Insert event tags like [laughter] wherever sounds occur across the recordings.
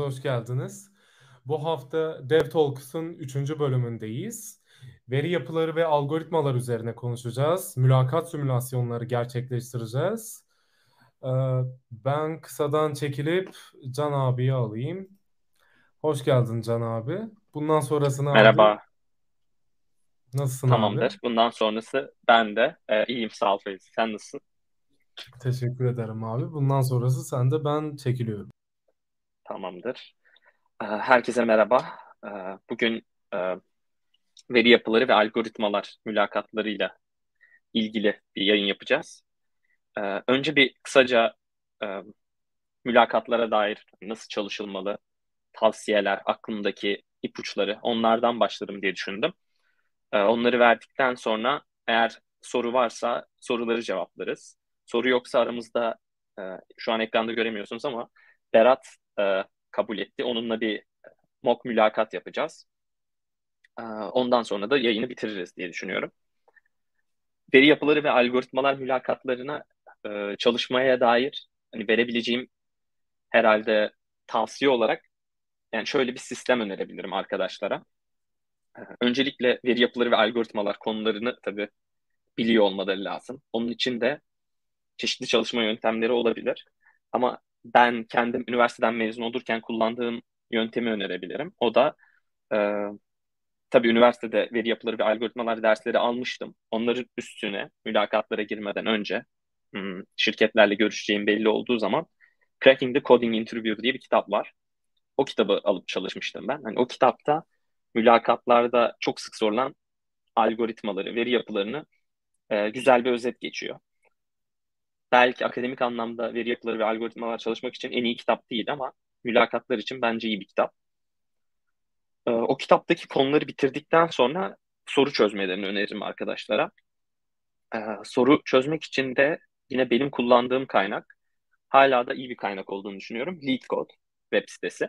Hepiniz hoş geldiniz. Bu hafta DevTalks'ın 3. bölümündeyiz. Veri yapıları ve algoritmalar üzerine konuşacağız. Mülakat simülasyonları gerçekleştireceğiz. Ee, ben kısadan çekilip Can abiyi alayım. Hoş geldin Can abi. Bundan sonrasını Merhaba. abi nasılsın Tamamdır. abi? Bundan sonrası ben de e, iyiyim sağ ol Feyzi. Sen nasılsın? Teşekkür ederim abi. Bundan sonrası sende ben çekiliyorum. Tamamdır. E, herkese merhaba. E, bugün e, veri yapıları ve algoritmalar mülakatlarıyla ilgili bir yayın yapacağız. E, önce bir kısaca e, mülakatlara dair nasıl çalışılmalı, tavsiyeler, aklımdaki ipuçları onlardan başlarım diye düşündüm. Onları verdikten sonra eğer soru varsa soruları cevaplarız. Soru yoksa aramızda e, şu an ekranda göremiyorsunuz ama Berat e, kabul etti. Onunla bir mock mülakat yapacağız. E, ondan sonra da yayını bitiririz diye düşünüyorum. Veri yapıları ve algoritmalar mülakatlarına e, çalışmaya dair hani verebileceğim herhalde tavsiye olarak yani şöyle bir sistem önerebilirim arkadaşlara. E, öncelikle veri yapıları ve algoritmalar konularını tabii biliyor olmaları lazım. Onun için de çeşitli çalışma yöntemleri olabilir. Ama ben kendim üniversiteden mezun olurken kullandığım yöntemi önerebilirim. O da e, tabii üniversitede veri yapıları ve algoritmalar dersleri almıştım. Onların üstüne mülakatlara girmeden önce hmm, şirketlerle görüşeceğim belli olduğu zaman Cracking the Coding Interview diye bir kitap var. O kitabı alıp çalışmıştım ben. Hani o kitapta mülakatlarda çok sık sorulan algoritmaları, veri yapılarını e, güzel bir özet geçiyor belki akademik anlamda veri yapıları ve algoritmalar çalışmak için en iyi kitap değil ama mülakatlar için bence iyi bir kitap. Ee, o kitaptaki konuları bitirdikten sonra soru çözmelerini öneririm arkadaşlara. Ee, soru çözmek için de yine benim kullandığım kaynak hala da iyi bir kaynak olduğunu düşünüyorum. LeetCode web sitesi.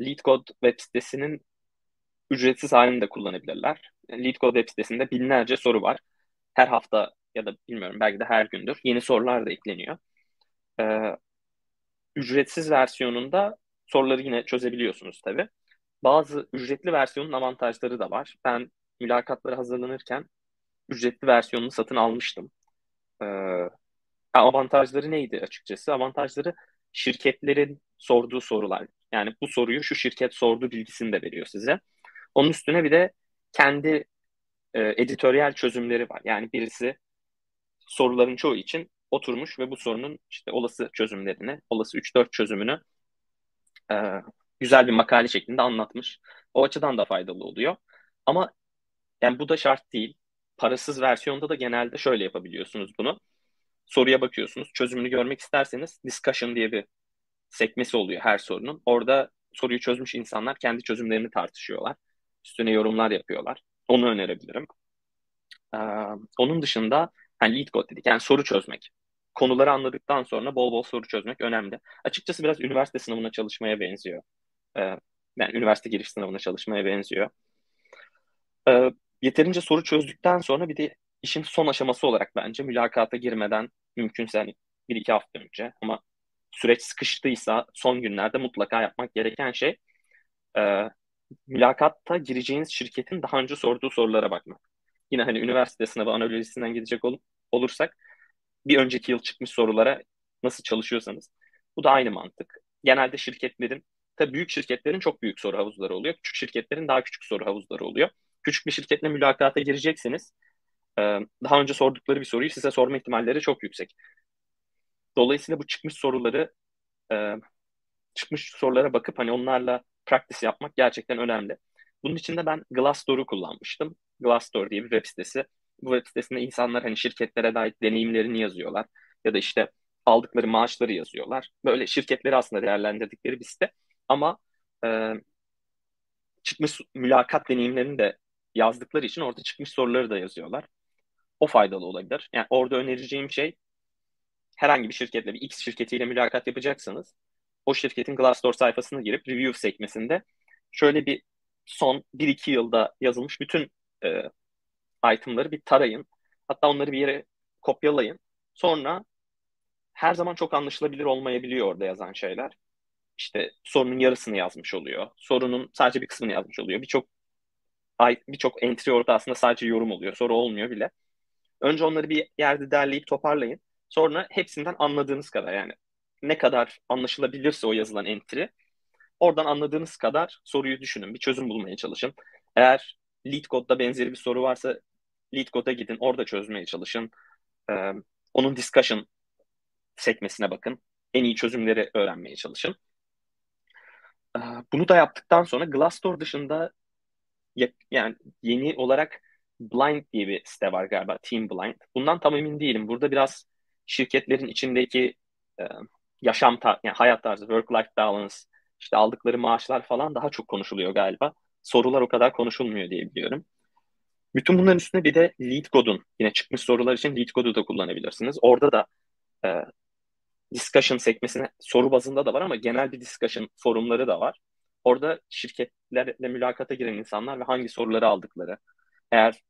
LeetCode web sitesinin ücretsiz halini de kullanabilirler. LeetCode web sitesinde binlerce soru var. Her hafta ya da bilmiyorum belki de her gündür yeni sorular da ekleniyor. Ee, ücretsiz versiyonunda soruları yine çözebiliyorsunuz tabii. Bazı ücretli versiyonun avantajları da var. Ben mülakatlara hazırlanırken ücretli versiyonunu satın almıştım. Ee, avantajları neydi açıkçası? Avantajları şirketlerin sorduğu sorular. Yani bu soruyu şu şirket sordu bilgisini de veriyor size. Onun üstüne bir de kendi e, editoryal çözümleri var. Yani birisi soruların çoğu için oturmuş ve bu sorunun işte olası çözümlerini, olası 3-4 çözümünü e, güzel bir makale şeklinde anlatmış. O açıdan da faydalı oluyor. Ama yani bu da şart değil. Parasız versiyonda da genelde şöyle yapabiliyorsunuz bunu. Soruya bakıyorsunuz. Çözümünü görmek isterseniz discussion diye bir sekmesi oluyor her sorunun. Orada soruyu çözmüş insanlar kendi çözümlerini tartışıyorlar. Üstüne yorumlar yapıyorlar. Onu önerebilirim. Ee, onun dışında yani lead code dedik. Yani soru çözmek. Konuları anladıktan sonra bol bol soru çözmek önemli. Açıkçası biraz üniversite sınavına çalışmaya benziyor. Ee, yani üniversite giriş sınavına çalışmaya benziyor. Ee, yeterince soru çözdükten sonra bir de işin son aşaması olarak bence mülakata girmeden mümkünse hani bir iki hafta önce ama süreç sıkıştıysa son günlerde mutlaka yapmak gereken şey e, mülakatta gireceğiniz şirketin daha önce sorduğu sorulara bakmak. Yine hani üniversite sınavı analojisinden gidecek ol, olursak bir önceki yıl çıkmış sorulara nasıl çalışıyorsanız bu da aynı mantık. Genelde şirketlerin tabii büyük şirketlerin çok büyük soru havuzları oluyor. Küçük şirketlerin daha küçük soru havuzları oluyor. Küçük bir şirketle mülakata gireceksiniz. Daha önce sordukları bir soruyu size sorma ihtimalleri çok yüksek. Dolayısıyla bu çıkmış soruları çıkmış sorulara bakıp hani onlarla practice yapmak gerçekten önemli. Bunun için de ben Glassdoor'u kullanmıştım. Glassdoor diye bir web sitesi. Bu web sitesinde insanlar hani şirketlere dair deneyimlerini yazıyorlar. Ya da işte aldıkları maaşları yazıyorlar. Böyle şirketleri aslında değerlendirdikleri bir site. Ama e, çıkmış mülakat deneyimlerini de yazdıkları için orada çıkmış soruları da yazıyorlar. O faydalı olabilir. Yani orada önereceğim şey herhangi bir şirketle bir X şirketiyle mülakat yapacaksanız o şirketin Glassdoor sayfasına girip review sekmesinde şöyle bir son 1-2 yılda yazılmış bütün e, itemları bir tarayın. Hatta onları bir yere kopyalayın. Sonra her zaman çok anlaşılabilir olmayabiliyor orada yazan şeyler. İşte sorunun yarısını yazmış oluyor. Sorunun sadece bir kısmını yazmış oluyor. Birçok birçok entry orada aslında sadece yorum oluyor. Soru olmuyor bile. Önce onları bir yerde derleyip toparlayın. Sonra hepsinden anladığınız kadar yani ne kadar anlaşılabilirse o yazılan entry oradan anladığınız kadar soruyu düşünün. Bir çözüm bulmaya çalışın. Eğer lead code'da benzeri bir soru varsa lead code'a gidin. Orada çözmeye çalışın. Ee, onun discussion sekmesine bakın. En iyi çözümleri öğrenmeye çalışın. Ee, bunu da yaptıktan sonra Glassdoor dışında yani yeni olarak Blind diye bir site var galiba. Team Blind. Bundan tam emin değilim. Burada biraz şirketlerin içindeki e, yaşam tar yani hayat tarzı, work-life balance, işte aldıkları maaşlar falan daha çok konuşuluyor galiba. Sorular o kadar konuşulmuyor diye biliyorum. Bütün bunların üstüne bir de LeetCode'un yine çıkmış sorular için LeetCode'u da kullanabilirsiniz. Orada da e, discussion sekmesine soru bazında da var ama genel bir discussion forumları da var. Orada şirketlerle mülakata giren insanlar ve hangi soruları aldıkları, eğer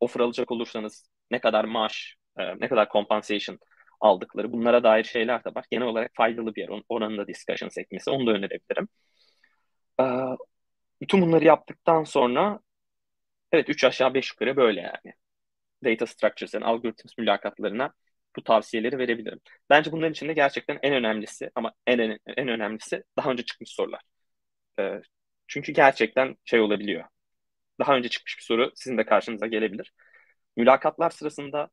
offer alacak olursanız ne kadar maaş, e, ne kadar compensation aldıkları bunlara dair şeyler de var. Genel olarak faydalı bir yer. Oranın da discussion sekmesi. Onu da önerebilirim. E, bütün bunları yaptıktan sonra evet 3 aşağı 5 yukarı böyle yani. Data structures and algorithms mülakatlarına bu tavsiyeleri verebilirim. Bence bunların içinde gerçekten en önemlisi ama en en, en önemlisi daha önce çıkmış sorular. E, çünkü gerçekten şey olabiliyor. Daha önce çıkmış bir soru sizin de karşınıza gelebilir. Mülakatlar sırasında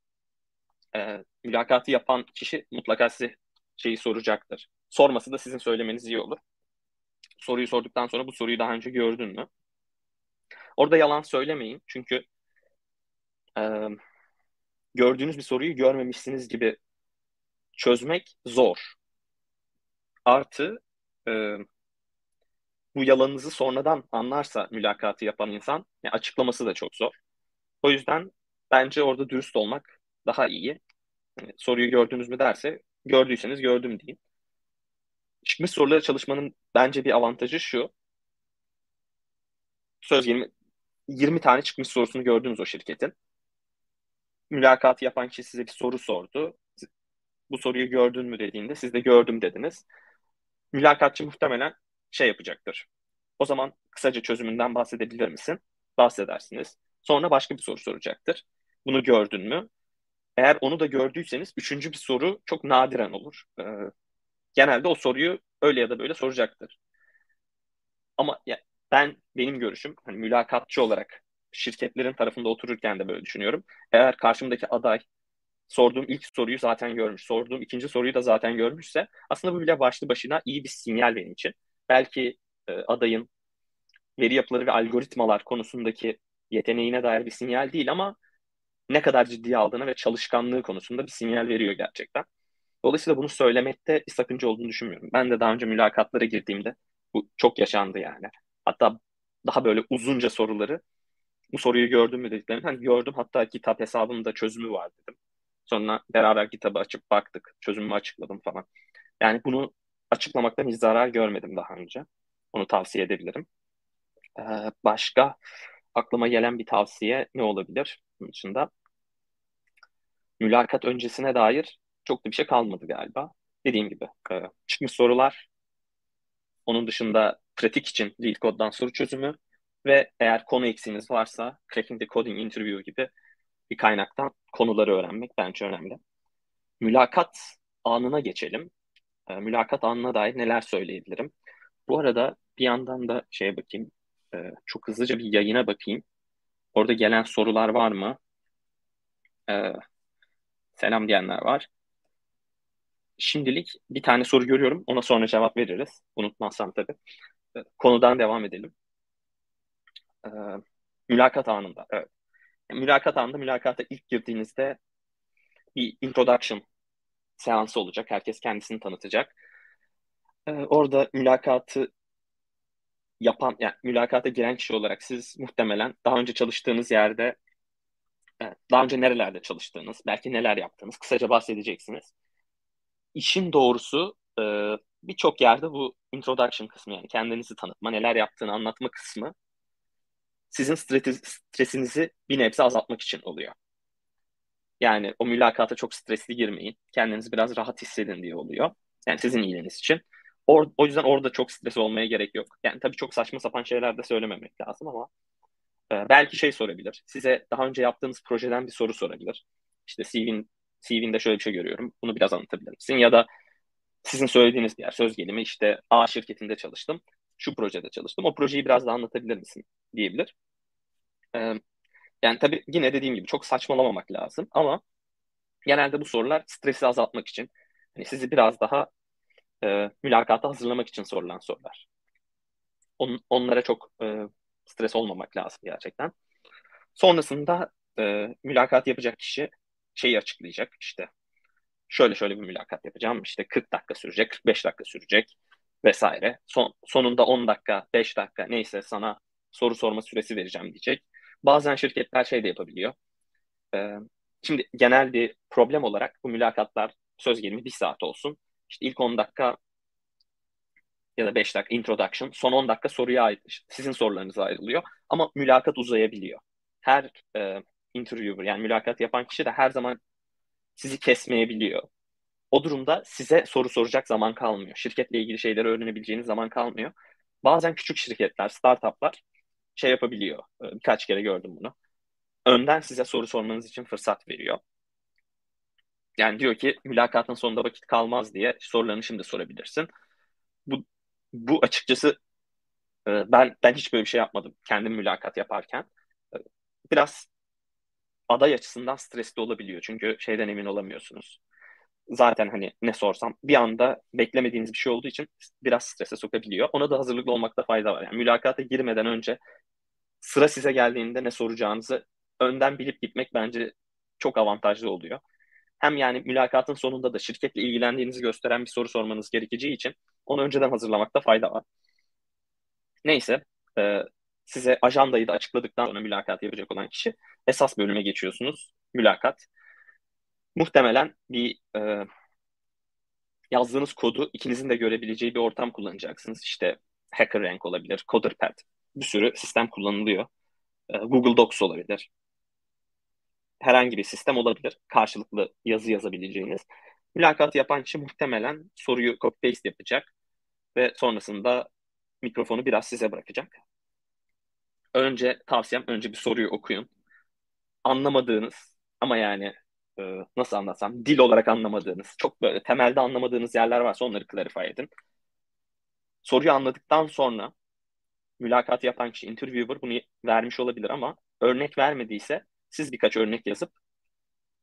e, mülakatı yapan kişi mutlaka size şeyi soracaktır. Sorması da sizin söylemeniz iyi olur. Soruyu sorduktan sonra bu soruyu daha önce gördün mü? Orada yalan söylemeyin. Çünkü e, gördüğünüz bir soruyu görmemişsiniz gibi çözmek zor. Artı e, bu yalanınızı sonradan anlarsa mülakatı yapan insan yani açıklaması da çok zor. O yüzden bence orada dürüst olmak daha iyi. Yani soruyu gördünüz mü derse gördüyseniz gördüm deyin. Çıkmış soruları çalışmanın bence bir avantajı şu. Söz 20, 20 tane çıkmış sorusunu gördünüz o şirketin. Mülakatı yapan kişi size bir soru sordu. Bu soruyu gördün mü dediğinde siz de gördüm dediniz. Mülakatçı muhtemelen şey yapacaktır. O zaman kısaca çözümünden bahsedebilir misin? Bahsedersiniz. Sonra başka bir soru soracaktır. Bunu gördün mü? Eğer onu da gördüyseniz üçüncü bir soru çok nadiren olur. Ee, genelde o soruyu öyle ya da böyle soracaktır. Ama ya, ben benim görüşüm hani mülakatçı olarak şirketlerin tarafında otururken de böyle düşünüyorum. Eğer karşımdaki aday sorduğum ilk soruyu zaten görmüş, sorduğum ikinci soruyu da zaten görmüşse aslında bu bile başlı başına iyi bir sinyal benim için. Belki e, adayın veri yapıları ve algoritmalar konusundaki yeteneğine dair bir sinyal değil ama ne kadar ciddiye aldığına ve çalışkanlığı konusunda bir sinyal veriyor gerçekten. Dolayısıyla bunu söylemekte bir sakınca olduğunu düşünmüyorum. Ben de daha önce mülakatlara girdiğimde bu çok yaşandı yani. Hatta daha böyle uzunca soruları bu soruyu gördün mü dediklerim. Hani gördüm hatta kitap hesabımda çözümü var dedim. Sonra beraber kitabı açıp baktık. Çözümümü açıkladım falan. Yani bunu açıklamaktan hiç zarar görmedim daha önce. Onu tavsiye edebilirim. Ee, başka aklıma gelen bir tavsiye ne olabilir? Bunun dışında mülakat öncesine dair çok da bir şey kalmadı galiba. Dediğim gibi e, çıkmış sorular, onun dışında pratik için lead code'dan soru çözümü ve eğer konu eksiğiniz varsa Cracking the Coding Interview gibi bir kaynaktan konuları öğrenmek bence önemli. Mülakat anına geçelim. E, mülakat anına dair neler söyleyebilirim? Bu arada bir yandan da şeye bakayım. E, çok hızlıca bir yayına bakayım. Orada gelen sorular var mı? E, selam diyenler var. Şimdilik bir tane soru görüyorum. Ona sonra cevap veririz. Unutmazsam tabii. E, konudan devam edelim. E, mülakat anında. Evet. Mülakat anında mülakata ilk girdiğinizde bir introduction seansı olacak. Herkes kendisini tanıtacak. Ee, orada mülakatı yapan, yani mülakata giren kişi olarak siz muhtemelen daha önce çalıştığınız yerde, daha önce nerelerde çalıştığınız, belki neler yaptığınız kısaca bahsedeceksiniz. İşin doğrusu e, birçok yerde bu introduction kısmı yani kendinizi tanıtma, neler yaptığını anlatma kısmı sizin stresinizi bir nebze azaltmak için oluyor. Yani o mülakata çok stresli girmeyin. Kendinizi biraz rahat hissedin diye oluyor. Yani sizin iyiliğiniz için. Or o yüzden orada çok stres olmaya gerek yok. Yani tabii çok saçma sapan şeyler de söylememek lazım ama e, belki şey sorabilir. Size daha önce yaptığınız projeden bir soru sorabilir. İşte CV'nin CV'nde şöyle bir şey görüyorum. Bunu biraz anlatabilir misin? Ya da sizin söylediğiniz diğer söz gelimi işte A şirketinde çalıştım. Şu projede çalıştım. O projeyi biraz daha anlatabilir misin? diyebilir. Ee, yani tabii yine dediğim gibi çok saçmalamamak lazım ama genelde bu sorular stresi azaltmak için hani sizi biraz daha e, mülakata hazırlamak için sorulan sorular. On, onlara çok e, stres olmamak lazım gerçekten. Sonrasında e, mülakat yapacak kişi şeyi açıklayacak işte şöyle şöyle bir mülakat yapacağım işte 40 dakika sürecek 45 dakika sürecek vesaire. Son, sonunda 10 dakika 5 dakika neyse sana soru sorma süresi vereceğim diyecek. Bazen şirketler şey de yapabiliyor. Ee, şimdi genel bir problem olarak bu mülakatlar söz gelimi bir saat olsun. İşte ilk 10 dakika ya da 5 dakika introduction, son 10 dakika soruya ait, sizin sorularınıza ayrılıyor. Ama mülakat uzayabiliyor. Her e, interviewer yani mülakat yapan kişi de her zaman sizi kesmeyebiliyor. O durumda size soru soracak zaman kalmıyor. Şirketle ilgili şeyleri öğrenebileceğiniz zaman kalmıyor. Bazen küçük şirketler, startuplar şey yapabiliyor. Ee, birkaç kere gördüm bunu. Önden size soru sormanız için fırsat veriyor. Yani diyor ki mülakatın sonunda vakit kalmaz diye sorularını şimdi sorabilirsin. Bu, bu açıkçası e, ben ben hiç böyle bir şey yapmadım kendim mülakat yaparken. E, biraz aday açısından stresli olabiliyor. Çünkü şeyden emin olamıyorsunuz. Zaten hani ne sorsam bir anda beklemediğiniz bir şey olduğu için biraz strese sokabiliyor. Ona da hazırlıklı olmakta fayda var. Yani mülakata girmeden önce sıra size geldiğinde ne soracağınızı önden bilip gitmek bence çok avantajlı oluyor. Hem yani mülakatın sonunda da şirketle ilgilendiğinizi gösteren bir soru sormanız gerekeceği için onu önceden hazırlamakta fayda var. Neyse, size ajandayı da açıkladıktan sonra mülakat yapacak olan kişi esas bölüme geçiyorsunuz. Mülakat. Muhtemelen bir e, yazdığınız kodu ikinizin de görebileceği bir ortam kullanacaksınız. İşte HackerRank olabilir, CoderPad bir sürü sistem kullanılıyor. Ee, Google Docs olabilir. Herhangi bir sistem olabilir. Karşılıklı yazı yazabileceğiniz. Mülakat yapan kişi muhtemelen soruyu copy-paste yapacak ve sonrasında mikrofonu biraz size bırakacak. Önce tavsiyem önce bir soruyu okuyun. Anlamadığınız ama yani e, nasıl anlatsam dil olarak anlamadığınız, çok böyle temelde anlamadığınız yerler varsa onları clarify edin. Soruyu anladıktan sonra mülakat yapan kişi, interviewer bunu vermiş olabilir ama örnek vermediyse siz birkaç örnek yazıp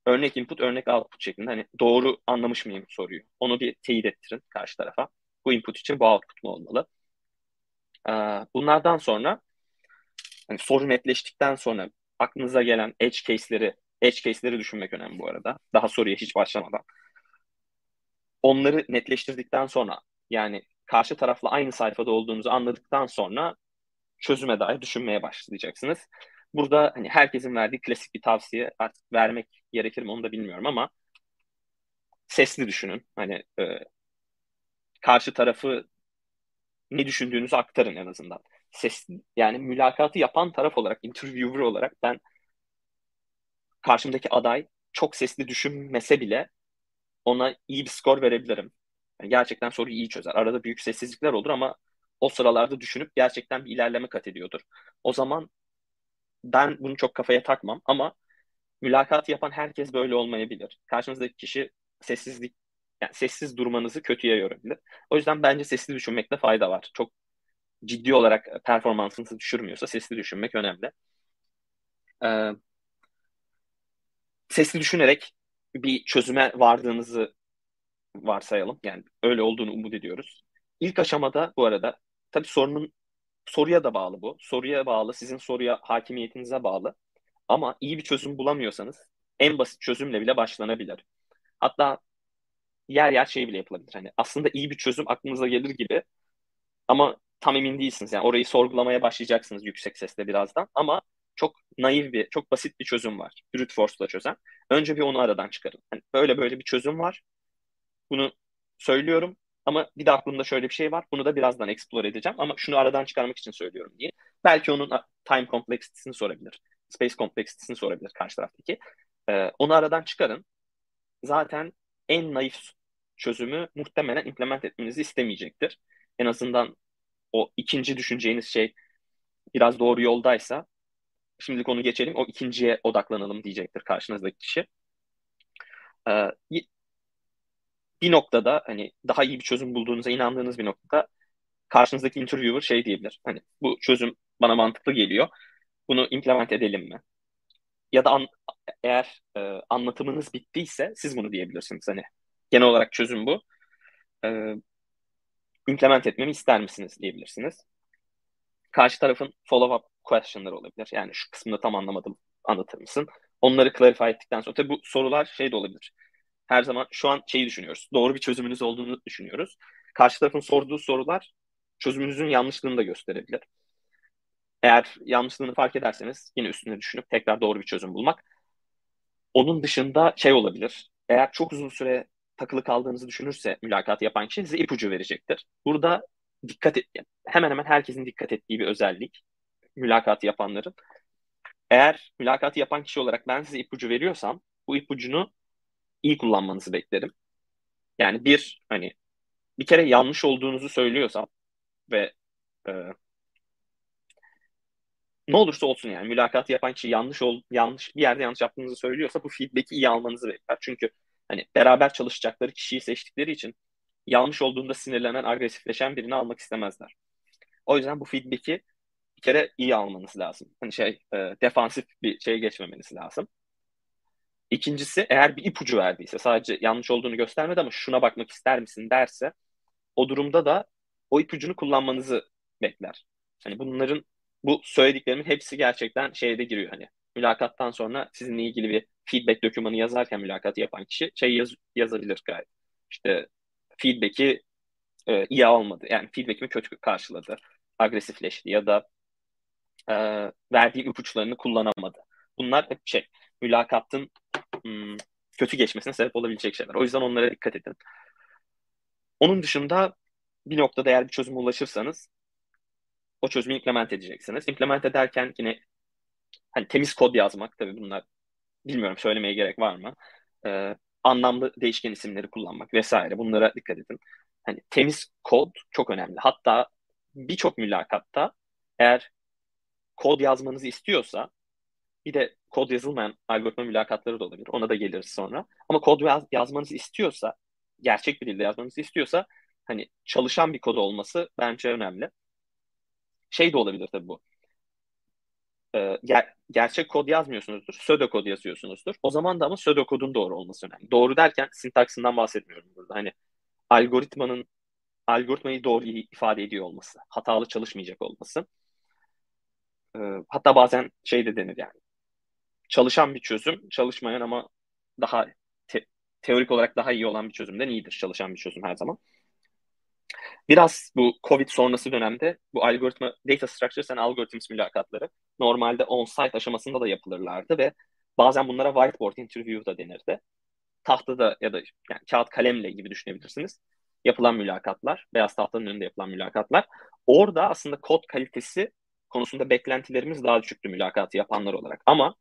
örnek input, örnek output şeklinde hani doğru anlamış mıyım soruyu. Onu bir teyit ettirin karşı tarafa. Bu input için bu output mu olmalı? Ee, bunlardan sonra hani soru netleştikten sonra aklınıza gelen edge case'leri edge case'leri düşünmek önemli bu arada. Daha soruya hiç başlamadan. Onları netleştirdikten sonra yani karşı tarafla aynı sayfada olduğunuzu anladıktan sonra çözüme dair düşünmeye başlayacaksınız. Burada hani herkesin verdiği klasik bir tavsiye artık vermek gerekir mi onu da bilmiyorum ama sesli düşünün. Hani e, karşı tarafı ne düşündüğünüzü aktarın en azından. Sesli, yani mülakatı yapan taraf olarak, interviewer olarak ben karşımdaki aday çok sesli düşünmese bile ona iyi bir skor verebilirim. Yani gerçekten soruyu iyi çözer. Arada büyük sessizlikler olur ama o sıralarda düşünüp gerçekten bir ilerleme kat ediyordur. O zaman ben bunu çok kafaya takmam ama mülakat yapan herkes böyle olmayabilir. Karşınızdaki kişi sessizlik yani sessiz durmanızı kötüye yorabilir. O yüzden bence sesli düşünmekte fayda var. Çok ciddi olarak performansınızı düşürmüyorsa sesli düşünmek önemli. Ee, sesli düşünerek bir çözüme vardığınızı varsayalım. Yani öyle olduğunu umut ediyoruz. İlk aşamada bu arada tabii sorunun soruya da bağlı bu. Soruya bağlı, sizin soruya hakimiyetinize bağlı. Ama iyi bir çözüm bulamıyorsanız en basit çözümle bile başlanabilir. Hatta yer yer şey bile yapılabilir. Hani aslında iyi bir çözüm aklınıza gelir gibi ama tam emin değilsiniz. Yani orayı sorgulamaya başlayacaksınız yüksek sesle birazdan ama çok naif bir, çok basit bir çözüm var. Brute force'la çözen. Önce bir onu aradan çıkarın. Hani böyle böyle bir çözüm var. Bunu söylüyorum. Ama bir de aklımda şöyle bir şey var. Bunu da birazdan explore edeceğim. Ama şunu aradan çıkarmak için söylüyorum diye. Belki onun time complexity'sini sorabilir. Space complexity'sini sorabilir karşı taraftaki. E, onu aradan çıkarın. Zaten en naif çözümü muhtemelen implement etmenizi istemeyecektir. En azından o ikinci düşüneceğiniz şey biraz doğru yoldaysa şimdilik onu geçelim o ikinciye odaklanalım diyecektir karşınızdaki kişi. Ee, bir noktada hani daha iyi bir çözüm bulduğunuza inandığınız bir noktada karşınızdaki interviewer şey diyebilir. Hani bu çözüm bana mantıklı geliyor. Bunu implement edelim mi? Ya da an, eğer e, anlatımınız bittiyse siz bunu diyebilirsiniz. Hani genel olarak çözüm bu. E, implement etmemi ister misiniz diyebilirsiniz. Karşı tarafın follow-up question'ları olabilir. Yani şu kısmını tam anlamadım anlatır mısın? Onları clarify ettikten sonra tabii bu sorular şey de olabilir. Her zaman şu an şeyi düşünüyoruz. Doğru bir çözümünüz olduğunu düşünüyoruz. Karşı tarafın sorduğu sorular çözümünüzün yanlışlığını da gösterebilir. Eğer yanlışlığını fark ederseniz yine üstüne düşünüp tekrar doğru bir çözüm bulmak. Onun dışında şey olabilir. Eğer çok uzun süre takılı kaldığınızı düşünürse mülakat yapan kişi size ipucu verecektir. Burada dikkat et, hemen hemen herkesin dikkat ettiği bir özellik mülakatı yapanların. Eğer mülakatı yapan kişi olarak ben size ipucu veriyorsam bu ipucunu iyi kullanmanızı beklerim. Yani bir hani bir kere yanlış olduğunuzu söylüyorsam ve e, ne olursa olsun yani mülakatı yapan kişi yanlış ol, yanlış bir yerde yanlış yaptığınızı söylüyorsa bu feedback'i iyi almanızı bekler. Çünkü hani beraber çalışacakları kişiyi seçtikleri için yanlış olduğunda sinirlenen, agresifleşen birini almak istemezler. O yüzden bu feedback'i bir kere iyi almanız lazım. Hani şey e, defansif bir şeye geçmemeniz lazım. İkincisi eğer bir ipucu verdiyse sadece yanlış olduğunu göstermedi ama şuna bakmak ister misin derse o durumda da o ipucunu kullanmanızı bekler. Hani bunların bu söylediklerimin hepsi gerçekten şeyde giriyor hani mülakattan sonra sizinle ilgili bir feedback dokümanı yazarken mülakatı yapan kişi şey yaz, yazabilir gayet. İşte feedback'i e, iyi almadı. Yani feedback'imi kötü karşıladı. Agresifleşti ya da e, verdiği ipuçlarını kullanamadı. Bunlar hep şey mülakatın hmm, kötü geçmesine sebep olabilecek şeyler. O yüzden onlara dikkat edin. Onun dışında bir noktada eğer bir çözüme ulaşırsanız o çözümü implement edeceksiniz. Implement ederken yine hani temiz kod yazmak tabii bunlar bilmiyorum söylemeye gerek var mı? Ee, anlamlı değişken isimleri kullanmak vesaire bunlara dikkat edin. Hani temiz kod çok önemli. Hatta birçok mülakatta eğer kod yazmanızı istiyorsa bir de kod yazılmayan algoritma mülakatları da olabilir. Ona da geliriz sonra. Ama kod yaz, yazmanızı istiyorsa, gerçek bir dilde yazmanızı istiyorsa hani çalışan bir kod olması bence önemli. Şey de olabilir tabii bu. Ee, ger- gerçek kod yazmıyorsunuzdur. Pseudo kod yazıyorsunuzdur. O zaman da ama pseudo kodun doğru olması önemli. Doğru derken sintaksından bahsetmiyorum burada. Hani algoritmanın algoritmayı doğru ifade ediyor olması, hatalı çalışmayacak olması. Ee, hatta bazen şey de denir yani. Çalışan bir çözüm, çalışmayan ama daha te- teorik olarak daha iyi olan bir çözümden iyidir çalışan bir çözüm her zaman. Biraz bu Covid sonrası dönemde bu algoritma data structures and algorithms mülakatları normalde on-site aşamasında da yapılırlardı ve bazen bunlara whiteboard interview da denirdi. Tahtada ya da yani kağıt kalemle gibi düşünebilirsiniz. Yapılan mülakatlar, beyaz tahtanın önünde yapılan mülakatlar. Orada aslında kod kalitesi konusunda beklentilerimiz daha düşüktü mülakatı yapanlar olarak. Ama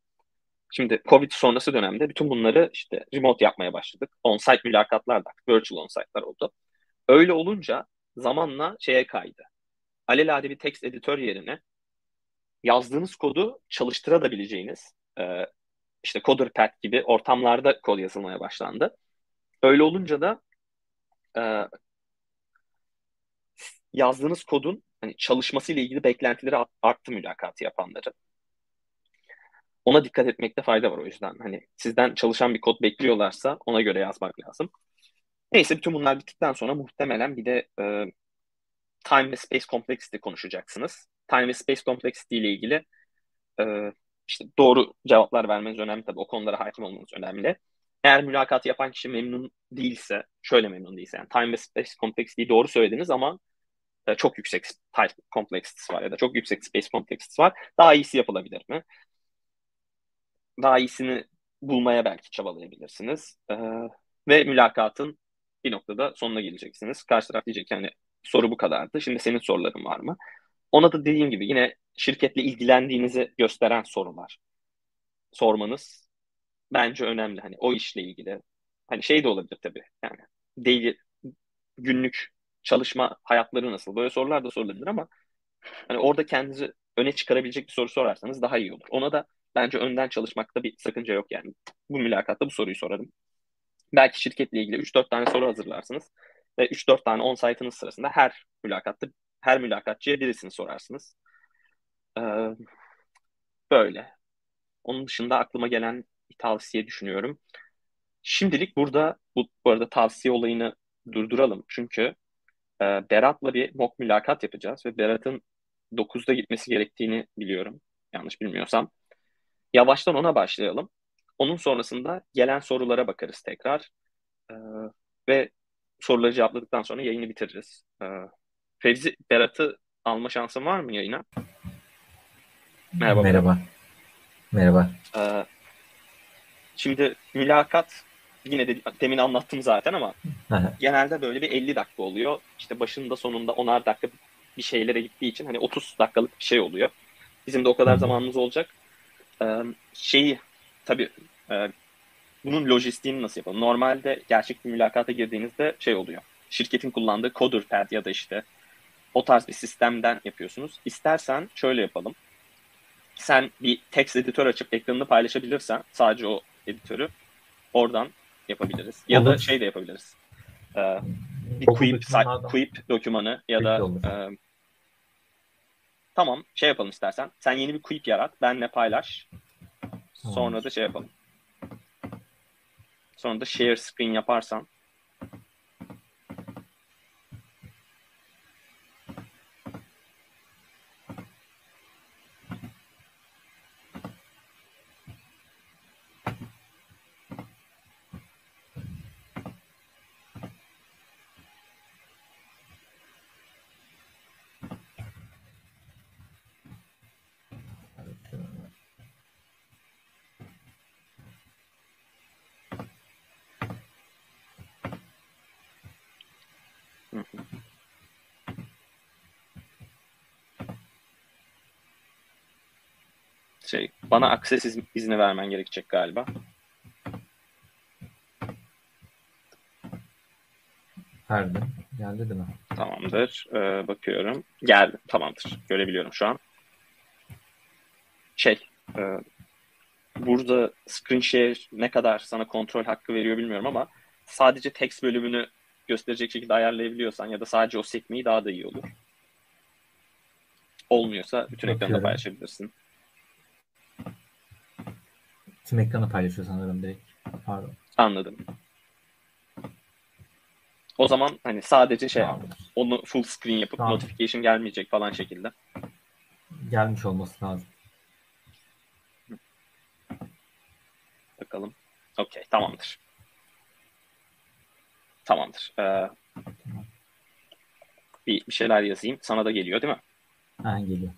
şimdi Covid sonrası dönemde bütün bunları işte remote yapmaya başladık. On-site mülakatlar da virtual on-site'lar oldu. Öyle olunca zamanla şeye kaydı. Alelade bir text editör yerine yazdığınız kodu çalıştırabileceğiniz e, işte CoderPad gibi ortamlarda kod yazılmaya başlandı. Öyle olunca da e, yazdığınız kodun hani çalışması ile ilgili beklentileri arttı mülakatı yapanları. Ona dikkat etmekte fayda var o yüzden. Hani sizden çalışan bir kod bekliyorlarsa ona göre yazmak lazım. Neyse bütün bunlar bittikten sonra muhtemelen bir de e, time ve space complexity konuşacaksınız. Time ve space complexity ile ilgili e, işte doğru cevaplar vermeniz önemli tabii. O konulara hakim olmanız önemli. Eğer mülakatı yapan kişi memnun değilse, şöyle memnun değilse yani time ve space complexity'yi doğru söylediniz ama e, çok yüksek time complexity var ya da çok yüksek space complexity var. Daha iyisi yapılabilir mi? Daha iyisini bulmaya belki çabalayabilirsiniz. E, ve mülakatın bir noktada sonuna geleceksiniz. Karşı taraf diyecek yani soru bu kadardı. Şimdi senin soruların var mı? Ona da dediğim gibi yine şirketle ilgilendiğinizi gösteren sorular sormanız bence önemli. Hani o işle ilgili. Hani şey de olabilir tabii. Yani daily günlük çalışma hayatları nasıl? Böyle sorular da sorulabilir ama hani orada kendinizi öne çıkarabilecek bir soru sorarsanız daha iyi olur. Ona da bence önden çalışmakta bir sakınca yok yani. Bu mülakatta bu soruyu sorarım. Belki şirketle ilgili 3-4 tane soru hazırlarsınız ve 3-4 tane on-site'ınız sırasında her mülakatta her mülakatçıya birisini sorarsınız. Ee, böyle. Onun dışında aklıma gelen bir tavsiye düşünüyorum. Şimdilik burada bu, bu arada tavsiye olayını durduralım. Çünkü e, Berat'la bir mock mülakat yapacağız ve Berat'ın 9'da gitmesi gerektiğini biliyorum. Yanlış bilmiyorsam. Yavaştan ona başlayalım. Onun sonrasında gelen sorulara bakarız tekrar. E, ve soruları cevapladıktan sonra yayını bitiririz. E, Fevzi, Berat'ı alma şansın var mı yayına? Merhaba. Merhaba. Merhaba. Ee, şimdi mülakat yine de demin anlattım zaten ama genelde böyle bir 50 dakika oluyor. İşte başında sonunda onar dakika bir şeylere gittiği için hani 30 dakikalık bir şey oluyor. Bizim de o kadar zamanımız olacak. Ee, şeyi tabii e, bunun lojistiğini nasıl yapalım? Normalde gerçek bir mülakata girdiğinizde şey oluyor. Şirketin kullandığı CoderPad ya da işte o tarz bir sistemden yapıyorsunuz. İstersen şöyle yapalım. Sen bir text editör açıp ekranını paylaşabilirsen sadece o editörü oradan yapabiliriz. Ya Olur. da şey de yapabiliriz. Ee, bir Quip, Quip dokümanı ya da e, tamam şey yapalım istersen. Sen yeni bir Quip yarat. Benle paylaş. Sonra da şey yapalım. Sonra da share screen yaparsan şey bana akses izni vermen gerekecek galiba. Verdim. Geldi değil mi? Tamamdır. Ee, bakıyorum. Geldi. Tamamdır. Görebiliyorum şu an. Şey, e, burada screen share ne kadar sana kontrol hakkı veriyor bilmiyorum ama sadece text bölümünü gösterecek şekilde ayarlayabiliyorsan ya da sadece o sekmeyi daha da iyi olur. Olmuyorsa bütün ekranı paylaşabilirsin. Tüm ekranı paylaşıyor sanırım direkt. Pardon. Anladım. O zaman hani sadece şey tamam. onu full screen yapıp tamam. notification gelmeyecek falan şekilde. Gelmiş olması lazım. Bakalım. Okey tamamdır. Tamamdır. Ee, bir, bir şeyler yazayım. Sana da geliyor değil mi? Ha geliyor.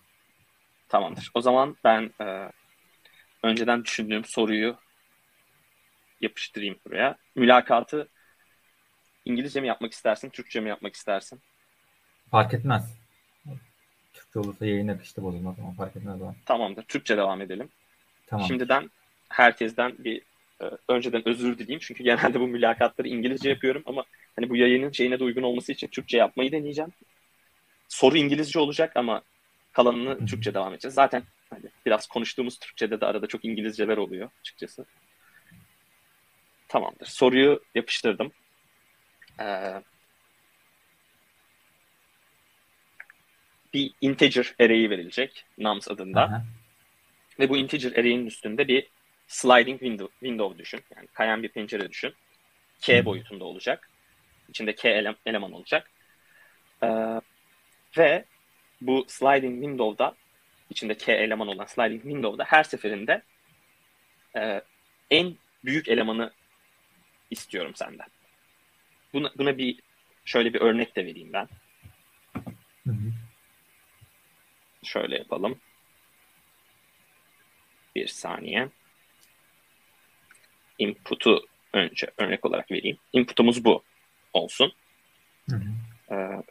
Tamamdır. O zaman ben e, önceden düşündüğüm soruyu yapıştırayım buraya. Mülakatı İngilizce mi yapmak istersin, Türkçe mi yapmak istersin? Fark etmez. Türkçe olursa yayın akıştı bozulmaz ama fark etmez. Ama. Tamamdır. Türkçe devam edelim. Tamam. Şimdiden herkesten bir e, önceden özür dileyim. Çünkü genelde bu mülakatları İngilizce yapıyorum ama hani bu yayının şeyine de uygun olması için Türkçe yapmayı deneyeceğim. Soru İngilizce olacak ama kalanını Türkçe devam edeceğiz. Zaten hani biraz konuştuğumuz Türkçe'de de arada çok İngilizceler oluyor açıkçası. Tamamdır. Soruyu yapıştırdım. Ee, bir integer array'i verilecek nums adında. Aha. Ve bu integer array'in üstünde bir sliding window, window düşün. Yani kayan bir pencere düşün. K boyutunda olacak. İçinde K ele, eleman olacak. Ee, ve bu sliding window'da içinde K eleman olan sliding window'da her seferinde e, en büyük elemanı istiyorum senden. Buna, buna bir şöyle bir örnek de vereyim ben. Hı hı. Şöyle yapalım. Bir saniye. Input'u önce örnek olarak vereyim. Input'umuz bu olsun. Hı hı. Ee,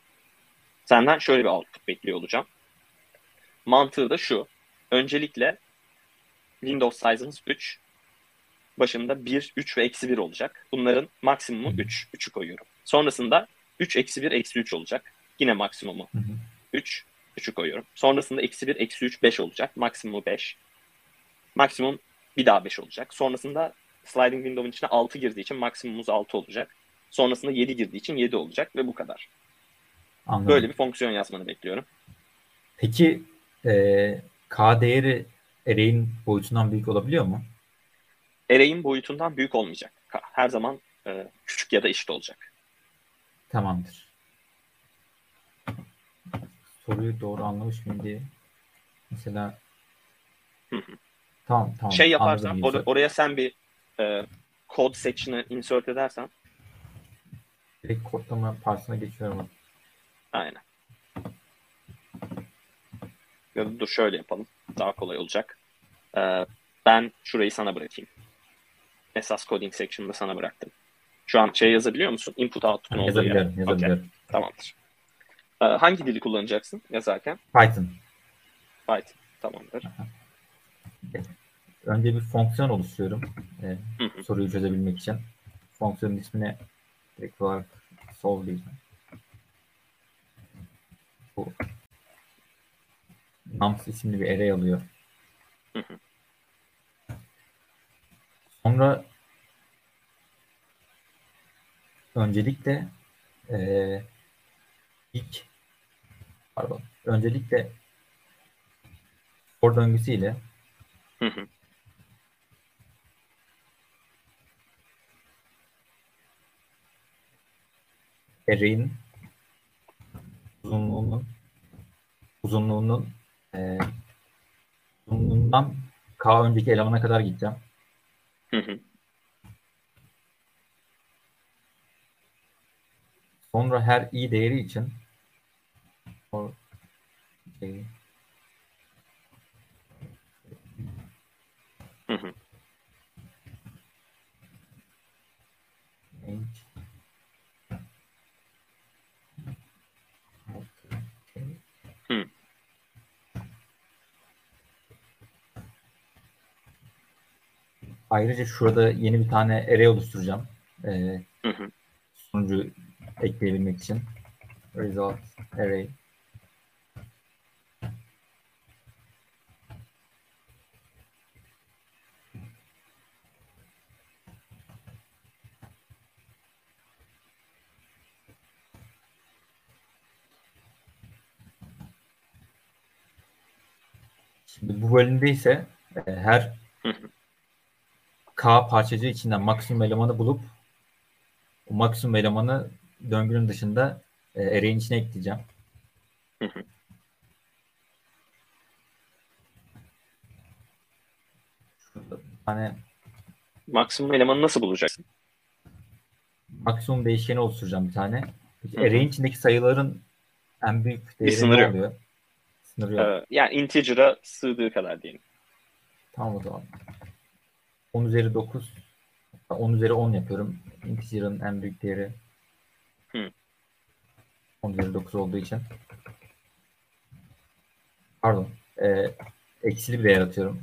senden şöyle bir output bekliyor olacağım. Mantığı da şu. Öncelikle Windows size'ımız 3. başında 1, 3 ve eksi 1 olacak. Bunların maksimumu 3. 3'ü koyuyorum. Sonrasında 3, eksi 1, eksi 3 olacak. Yine maksimumu Hı hı. 3. 3'ü koyuyorum. Sonrasında eksi 1, eksi 3, 5 olacak. Maksimumu 5. Maksimum bir daha 5 olacak. Sonrasında sliding window'un içine 6 girdiği için maksimumumuz 6 olacak. Sonrasında 7 girdiği için 7 olacak ve bu kadar. Anladım. Böyle bir fonksiyon yazmanı bekliyorum. Peki e, K değeri array'in boyutundan büyük olabiliyor mu? Array'in boyutundan büyük olmayacak. Her zaman e, küçük ya da eşit olacak. Tamamdır. Soruyu doğru anlamış mıyım diye. Mesela Hı hı. tamam tamam. şey yaparsan or- oraya sen bir e, code section'ı insert edersen Direkt kodlama parsına geçiyorum. aynen. Ya da dur şöyle yapalım. Daha kolay olacak. E, ben şurayı sana bırakayım. Esas coding section'ını sana bıraktım. Şu an şey yazabiliyor musun? Input output'un olduğu yer. Yazabiliyorum. Okey, tamamdır. E, hangi dili kullanacaksın yazarken? Python. Python. Tamamdır. Önce bir fonksiyon oluşturuyorum. e, Hı hı. soruyu çözebilmek için. Fonksiyonun ismine direkt olarak solve diyeceğim. Bu nums isimli bir array alıyor. Hı hı. Sonra öncelikle eee ilk pardon öncelikle for döngüsüyle Hı hı. array'in uzunluğunun uzunluğunun eee uzunluğundan k önceki elemana kadar gideceğim. Hı hı. Sonra her i değeri için o şey, Hı Hı. Ayrıca şurada yeni bir tane array oluşturacağım. Ee, Hı hı. sonucu ekleyebilmek için. Result array. Şimdi bu bölümde ise e, her. K parçacığı içinden maksimum elemanı bulup o maksimum elemanı döngünün dışında e, array'in içine ekleyeceğim. Hı hı. Şurada bir tane Maksimum elemanı nasıl bulacaksın? maksimum değişkeni oluşturacağım bir tane. Array'in içindeki sayıların en büyük değeri sınırı ne oluyor? Sınırı yok. Ee, yani integer'a sığdığı kadar diyelim. Tamam o zaman. 10 üzeri 9 hatta 10 üzeri 10 yapıyorum. Integer'ın en büyük değeri Hı. 10 üzeri 9 olduğu için. Pardon. E, eksili bir değer atıyorum.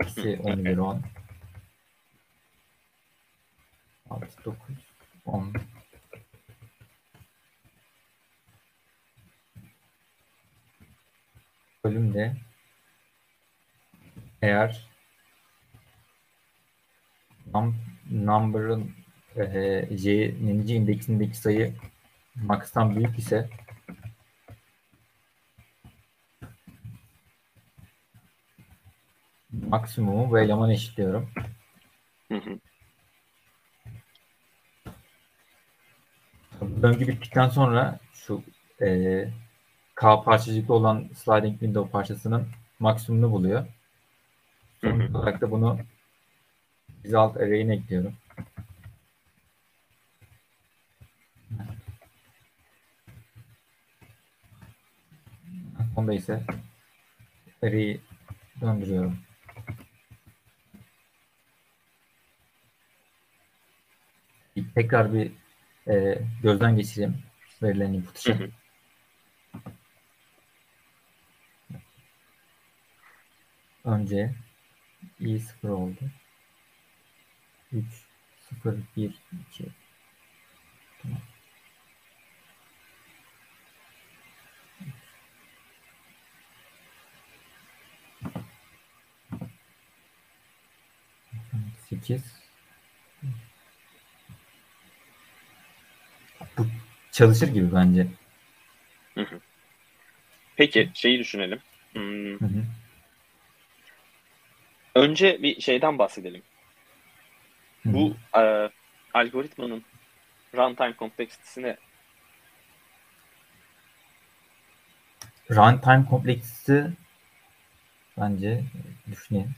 Eksi 10 üzeri 10. 6, 9, 10. Bölümde eğer num, number'ın e, j nenici indeksindeki sayı max'tan büyük ise maksimumu bu elemana eşitliyorum. Hı hı. Bu döngü bittikten sonra şu e, K parçacıklı olan sliding window parçasının maksimumunu buluyor. Sonuç olarak da bunu result array'ine ekliyorum. Sonda ise array'i döndürüyorum. Tekrar bir e, gözden geçireyim verilen input için. Önce i0 oldu. 3, 0, 1, 2. Tamam. Sekiz. Bu çalışır gibi bence. Hı hı. Peki şeyi düşünelim. Hmm. Hı hı. Önce bir şeyden bahsedelim. Bu e, algoritmanın runtime kompleksitesini runtime kompleksitesi bence düşüneyim.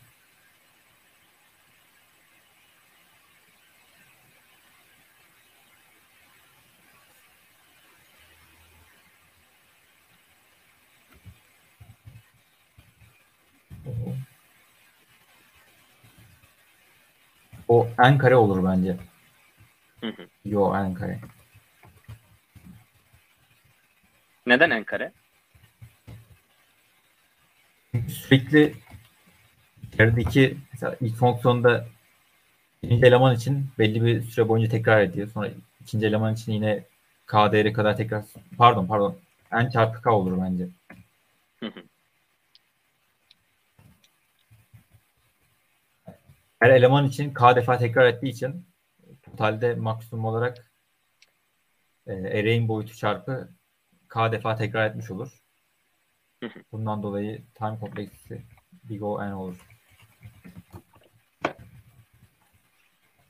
O n kare olur bence. Hı hı. Yo n kare. neden en kare? Sürekli içerideki mesela ilk fonksiyonda birinci eleman için belli bir süre boyunca tekrar ediyor. Sonra ikinci eleman için yine k değeri kadar tekrar pardon pardon n çarpı k olur bence. Hı hı. Her eleman için k defa tekrar ettiği için totalde maksimum olarak e, array'in boyutu çarpı k defa tekrar etmiş olur. Bundan dolayı time complexity big O n olur.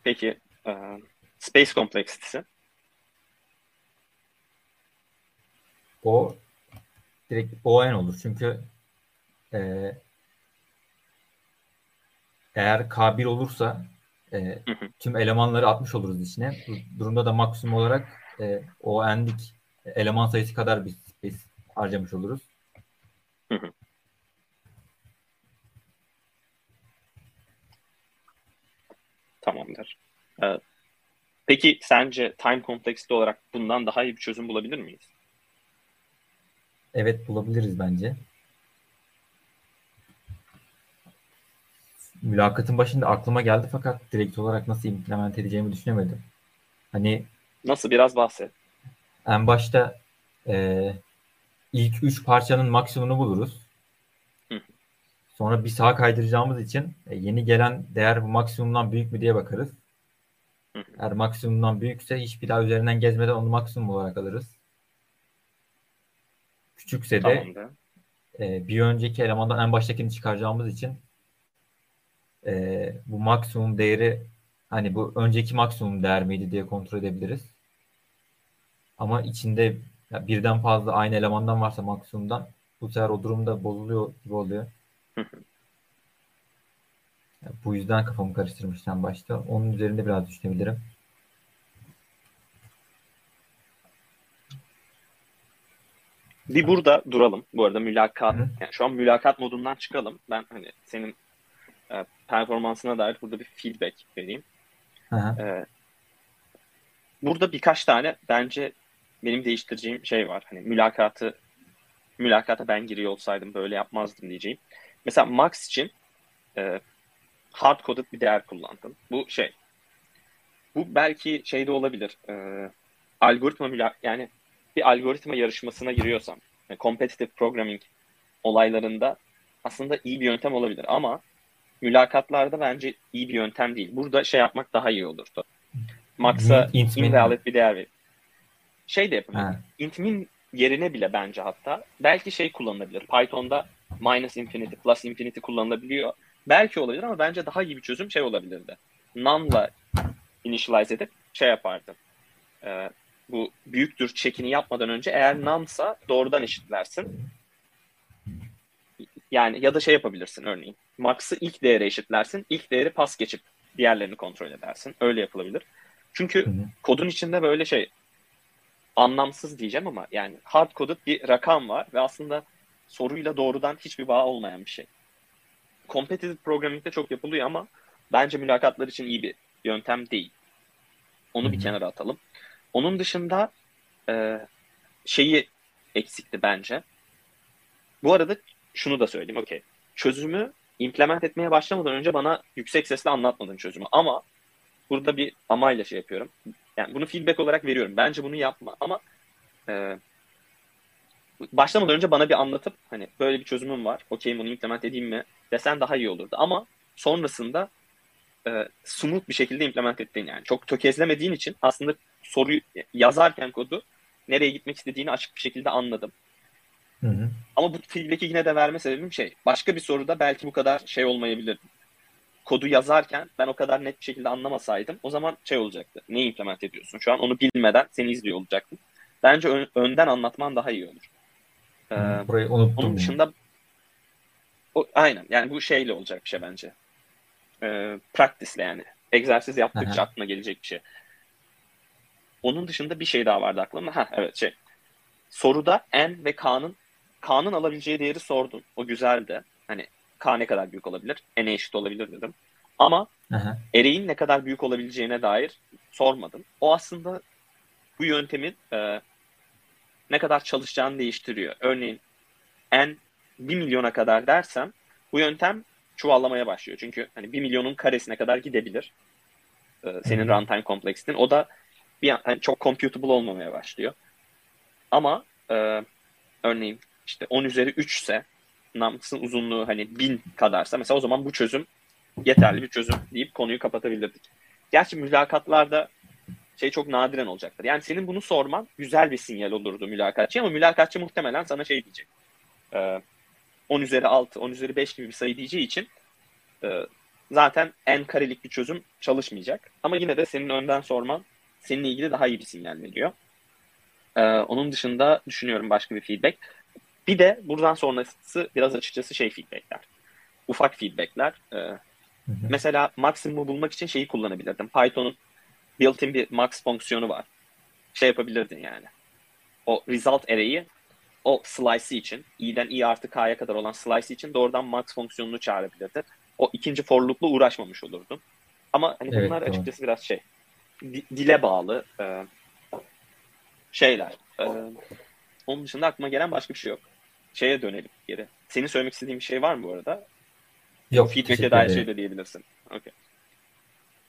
Peki e, space kompleksitesi O direkt O n olur. Çünkü e, eğer K1 olursa e, tüm elemanları atmış oluruz içine. Bu durumda da maksimum olarak e, o n'lik eleman sayısı kadar bir space harcamış oluruz. Hı hı. tamamdır. E, peki sence time kompleksite olarak bundan daha iyi bir çözüm bulabilir miyiz? Evet bulabiliriz bence. Mülakatın başında aklıma geldi fakat direkt olarak nasıl implement edeceğimi düşünemedim. Hani Nasıl biraz bahset. en başta e, ilk üç parçanın maksimumunu buluruz. Hı. Sonra bir sağa kaydıracağımız için e, yeni gelen değer bu maksimumdan büyük mü diye bakarız. Hı. Eğer maksimumdan büyükse hiçbir daha üzerinden gezmeden onu maksimum olarak alırız. Küçükse de Tamamdır. e, bir önceki elemandan en baştakini çıkaracağımız için e, bu maksimum değeri hani bu önceki maksimum değer miydi diye kontrol edebiliriz. Ama içinde ya birden fazla aynı elemandan varsa maksimumdan bu sefer o durumda bozuluyor gibi oluyor. Ya bu yüzden kafamı karıştırmıştım en başta. Onun üzerinde biraz düşünebilirim. Bir burada duralım. Bu arada mülakat, hı. yani şu an mülakat modundan çıkalım. Ben hani senin e, performansına dair burada bir feedback vereyim. Hı hı. E, burada birkaç tane bence benim değiştireceğim şey var. Hani mülakatı mülakata ben giriyor olsaydım böyle yapmazdım diyeceğim. Mesela Max için e, hard coded bir değer kullandın. Bu şey. Bu belki şeyde olabilir. E, algoritma mülak yani bir algoritma yarışmasına giriyorsam, yani competitive programming olaylarında aslında iyi bir yöntem olabilir ama mülakatlarda bence iyi bir yöntem değil. Burada şey yapmak daha iyi olurdu. Max'a Int min. invalid bir değer ver. Şey de yapabilir. Ha. Int min yerine bile bence hatta belki şey kullanılabilir. Python'da minus infinity, plus infinity kullanılabiliyor. Belki olabilir ama bence daha iyi bir çözüm şey olabilirdi. None'la initialize edip şey yapardım. Ee, bu büyüktür çekini yapmadan önce eğer none'sa doğrudan eşitlersin. Yani ya da şey yapabilirsin örneğin. Max'ı ilk değere eşitlersin. İlk değeri pas geçip diğerlerini kontrol edersin. Öyle yapılabilir. Çünkü Hı hı. kodun içinde böyle şey anlamsız diyeceğim ama yani hard coded bir rakam var ve aslında soruyla doğrudan hiçbir bağ olmayan bir şey. Competitive programming'de çok yapılıyor ama bence mülakatlar için iyi bir yöntem değil. Onu bir kenara atalım. Onun dışında e, şeyi eksikti bence. Bu arada şunu da söyleyeyim. Okey. Çözümü implement etmeye başlamadan önce bana yüksek sesle anlatmadın çözümü. Ama burada bir amayla şey yapıyorum. Yani bunu feedback olarak veriyorum. Bence bunu yapma ama e, başlamadan önce bana bir anlatıp hani böyle bir çözümüm var. Okey bunu implement edeyim mi desen daha iyi olurdu. Ama sonrasında e, smooth bir şekilde implement ettiğin yani. Çok tökezlemediğin için aslında soruyu yazarken kodu nereye gitmek istediğini açık bir şekilde anladım. Hı hı. Ama bu feedback'i yine de verme sebebim şey. Başka bir soruda belki bu kadar şey olmayabilir. Kodu yazarken ben o kadar net bir şekilde anlamasaydım o zaman şey olacaktı. Ne implement ediyorsun şu an onu bilmeden seni izliyor olacaktım. Bence ön, önden anlatman daha iyi olur. Ee, Burayı unuttum. Onun dışında o, aynen yani bu şeyle olacak bir şey bence. Ee, practice'le yani. Egzersiz yaptıkça Aha. aklına gelecek bir şey. Onun dışında bir şey daha vardı aklımda. Ha evet şey. Soruda N ve K'nın K'nın alabileceği değeri sordun. O güzeldi. Hani K ne kadar büyük olabilir? N'e eşit olabilir dedim. Ama Aha. ereğin ne kadar büyük olabileceğine dair sormadım. O aslında bu yöntemin e, ne kadar çalışacağını değiştiriyor. Örneğin N 1 milyona kadar dersem bu yöntem çuvallamaya başlıyor. Çünkü hani 1 milyonun karesine kadar gidebilir. E, senin runtime complexit'in. O da bir yani çok computable olmamaya başlıyor. Ama e, örneğin işte 10 üzeri 3 ise namsın uzunluğu hani 1000 kadarsa mesela o zaman bu çözüm yeterli bir çözüm deyip konuyu kapatabilirdik. Gerçi mülakatlarda şey çok nadiren olacaktır. Yani senin bunu sorman güzel bir sinyal olurdu mülakatçı ama mülakatçı muhtemelen sana şey diyecek. E, 10 üzeri 6, 10 üzeri 5 gibi bir sayı diyeceği için e, zaten en karelik bir çözüm çalışmayacak. Ama yine de senin önden sorman seninle ilgili daha iyi bir sinyal veriyor. Ee, onun dışında düşünüyorum başka bir feedback. Bir de buradan sonrası biraz açıkçası şey feedbackler. Ufak feedbackler. Ee, Mesela maksimumu bulmak için şeyi kullanabilirdim. Python'un built-in bir max fonksiyonu var. Şey yapabilirdin yani. O result array'i o slice için, i'den i artı k'ya kadar olan slice için doğrudan max fonksiyonunu çağırabilirdin. O ikinci for loop'la uğraşmamış olurdun. Ama hani bunlar evet, açıkçası tamam. biraz şey dile bağlı e, şeyler. E, onun dışında aklıma gelen başka bir şey yok. Şeye dönelim geri. Senin söylemek istediğin bir şey var mı bu arada? Yok. Feedback'e dair şey de diyebilirsin. Okay.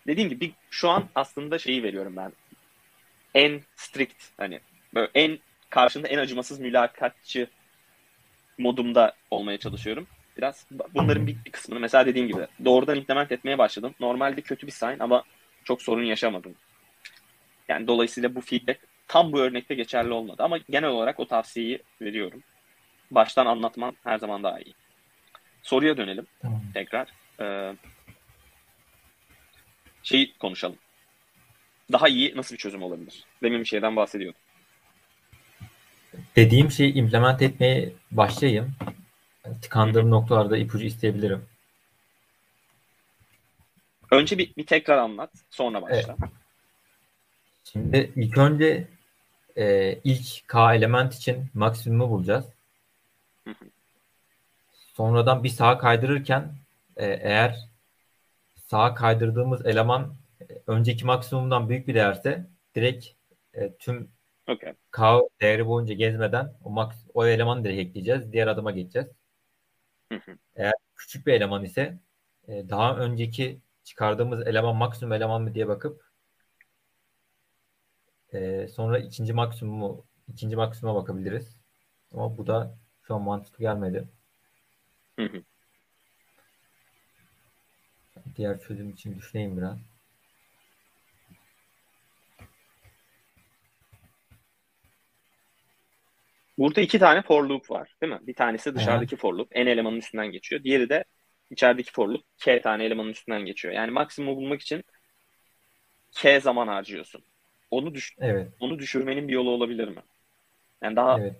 Dediğim gibi şu an aslında şeyi veriyorum ben. En strict hani böyle en karşında en acımasız mülakatçı modumda olmaya çalışıyorum. Biraz bunların bir, bir kısmını mesela dediğim gibi doğrudan implement etmeye başladım. Normalde kötü bir sign ama çok sorun yaşamadım. Yani dolayısıyla bu feedback tam bu örnekte geçerli olmadı ama genel olarak o tavsiyeyi veriyorum. Baştan anlatman her zaman daha iyi. Soruya dönelim tamam. tekrar. Ee, şeyi konuşalım. Daha iyi nasıl bir çözüm olabilir? Demin bir şeyden bahsediyordum. Dediğim şeyi implement etmeye başlayayım. Tıkandığım noktalarda ipucu isteyebilirim. Önce bir, bir tekrar anlat. Sonra başla. Evet. Şimdi ilk önce e, ilk K element için maksimumu bulacağız. Sonradan bir sağa kaydırırken e, eğer sağa kaydırdığımız eleman e, önceki maksimumdan büyük bir değerse direkt e, tüm okay. K değeri boyunca gezmeden o, max, o elemanı direkt ekleyeceğiz. Diğer adıma geçeceğiz. Eğer küçük bir eleman ise e, daha önceki çıkardığımız eleman maksimum eleman mı diye bakıp e, sonra ikinci maksimumu ikinci maksimuma bakabiliriz. Ama bu da şu an mantıklı gelmedi. Hı hı. Diğer çözüm için düşüneyim biraz. Burada iki tane for loop var değil mi? Bir tanesi dışarıdaki for loop. N elemanın üstünden geçiyor. Diğeri de içerideki for loop. K tane elemanın üstünden geçiyor. Yani maksimum bulmak için K zaman harcıyorsun. Onu düş evet. onu düşürmenin bir yolu olabilir mi? Yani daha evet.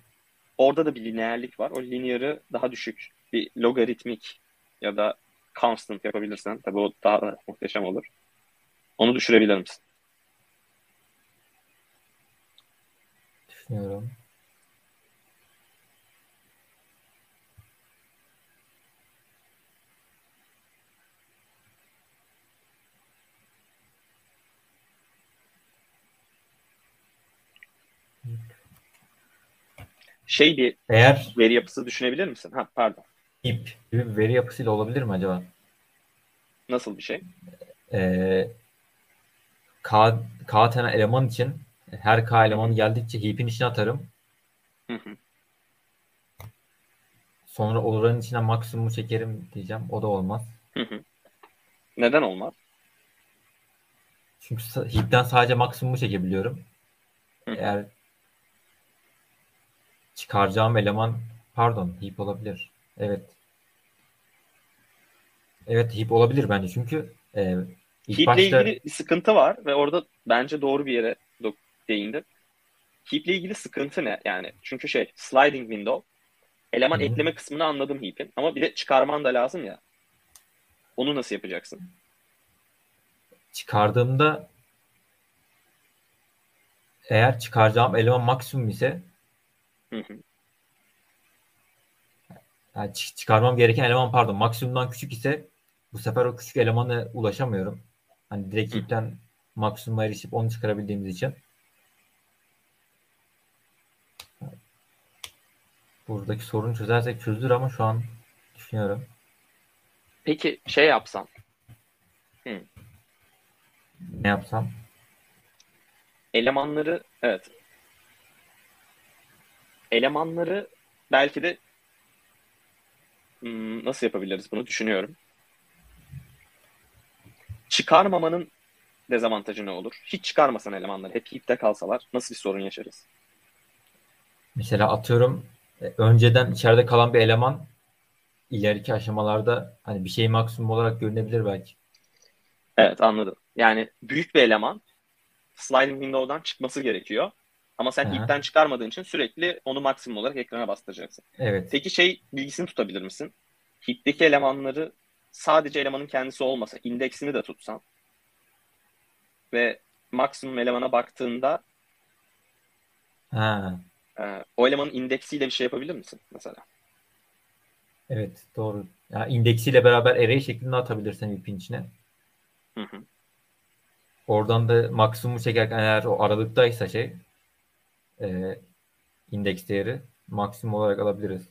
Orada da bir lineerlik var. O linearı daha düşük bir logaritmik ya da constant yapabilirsen tabii o daha muhteşem olur. Onu düşürebilir misin? Düşünüyorum. Şey bir Eğer veri yapısı düşünebilir misin? Ha pardon. ip gibi bir veri yapısıyla olabilir mi acaba? Nasıl bir şey? Ee, K, K tane eleman için her K elemanı geldikçe heap'in içine atarım. Hı hı. Sonra oranın içine maksimumu çekerim diyeceğim. O da olmaz. Hı hı. Neden olmaz? Çünkü heap'ten sadece maksimumu çekebiliyorum. Hı. Eğer çıkaracağım eleman pardon heap olabilir. Evet. Evet heap olabilir bence. Çünkü e, ilk Heap'le başta ilgili bir sıkıntı var ve orada bence doğru bir yere değindi. Heap'le ilgili sıkıntı ne? Yani çünkü şey sliding window eleman Hı hı. ekleme kısmını anladım heap'in ama bir de çıkarman da lazım ya. Onu nasıl yapacaksın? çıkardığımda eğer çıkaracağım eleman maksimum ise Hı hı. yani çı- çıkarmam gereken eleman pardon maksimumdan küçük ise bu sefer o küçük elemana ulaşamıyorum. Hani direkt Hı. heap'ten maksimuma erişip onu çıkarabildiğimiz için. Buradaki sorunu çözersek çözülür ama şu an düşünüyorum. Peki şey yapsam Ne yapsam? elemanları evet elemanları belki de hmm, nasıl yapabiliriz bunu düşünüyorum. Çıkarmamanın dezavantajı ne olur? Hiç çıkarmasan elemanları, hep heap'te kalsalar nasıl bir sorun yaşarız? Mesela atıyorum e, önceden içeride kalan bir eleman ileriki aşamalarda hani bir şey maksimum olarak görünebilir belki. Evet anladım. Yani büyük bir eleman sliding window'dan çıkması gerekiyor. Ama sen Aha. heap'ten çıkarmadığın için sürekli onu maksimum olarak ekrana bastıracaksın. Evet. Peki şey bilgisini tutabilir misin? Heap'teki elemanları sadece elemanın kendisi olmasa indeksini de tutsan ve maksimum elemana baktığında Ha, e, o elemanın indeksiyle bir şey yapabilir misin mesela? evet doğru. Ya indeksiyle beraber array şeklinde atabilirsen ipin içine. Hı hı. Oradan da maksimumu çekerken eğer o aralıktaysa şey e, indeks değeri maksimum olarak alabiliriz.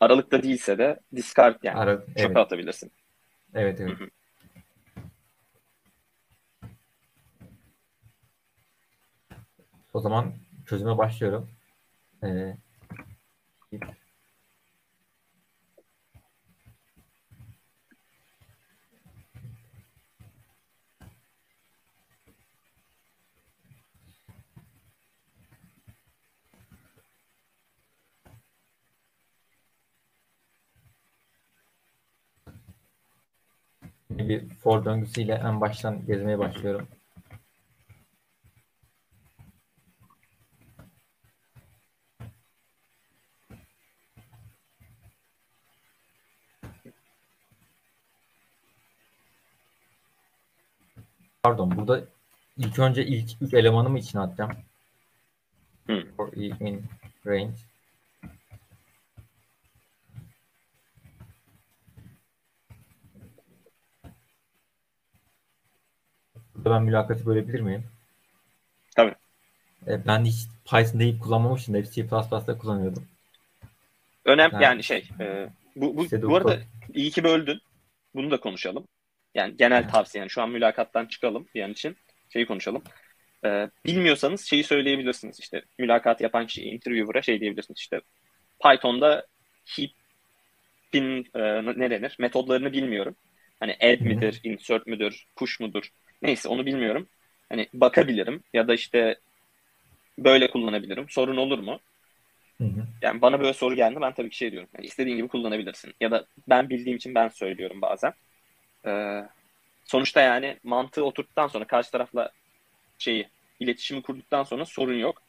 Aralıkta değilse de discard yani Ara, çöpe evet, atabilirsin. evet, evet. O zaman çözüme başlıyorum. Bir for döngüsüyle en baştan gezmeye başlıyorum. Pardon, burada ilk önce ilk üç elemanımı içine atacağım. Hı. For in range. Ben mülakatı bölebilir miyim? Tabii. E, ben hiç Python'da ilk kullanmamıştım. Hep C++'da kullanıyordum. Önemli Ha. yani şey e, bu, bu, İşte bu arada iyi ki böldün. Bunu da konuşalım. Yani genel Ha. tavsiye yani şu an mülakattan çıkalım bir an için şeyi konuşalım. E, bilmiyorsanız şeyi söyleyebilirsiniz işte mülakat yapan kişi interviewer'a şey diyebilirsiniz işte Python'da heap'in e, ne denir metodlarını bilmiyorum. Hani add Hı hı. midir, insert müdür, push mudur neyse onu bilmiyorum. Hani bakabilirim ya da işte böyle kullanabilirim. Sorun olur mu? Hı hı. Yani bana böyle soru geldi ben tabii ki şey diyorum. Yani istediğin gibi kullanabilirsin. Ya da ben bildiğim için ben söylüyorum bazen. Ee, sonuçta yani mantığı oturttuktan sonra karşı tarafla şeyi iletişimi kurduktan sonra sorun yok.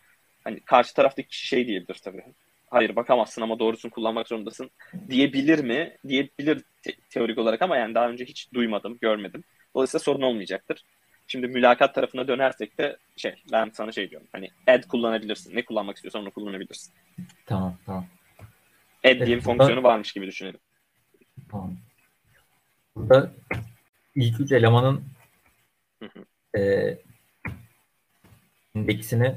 Hani karşı taraftaki kişi şey diyebilir tabii. Hayır bakamazsın ama doğrusunu kullanmak zorundasın diyebilir mi? Diyebilir te- teorik olarak ama yani daha önce hiç duymadım, görmedim. Dolayısıyla sorun olmayacaktır. Şimdi mülakat tarafına dönersek de şey ben sana şey diyorum. Hani add kullanabilirsin. Ne kullanmak istiyorsan onu kullanabilirsin. Tamam, tamam. Add diye bir Evet, fonksiyonu varmış gibi düşünelim. Tamam. Burada ilk üç elemanın Hı hı. e, indeksini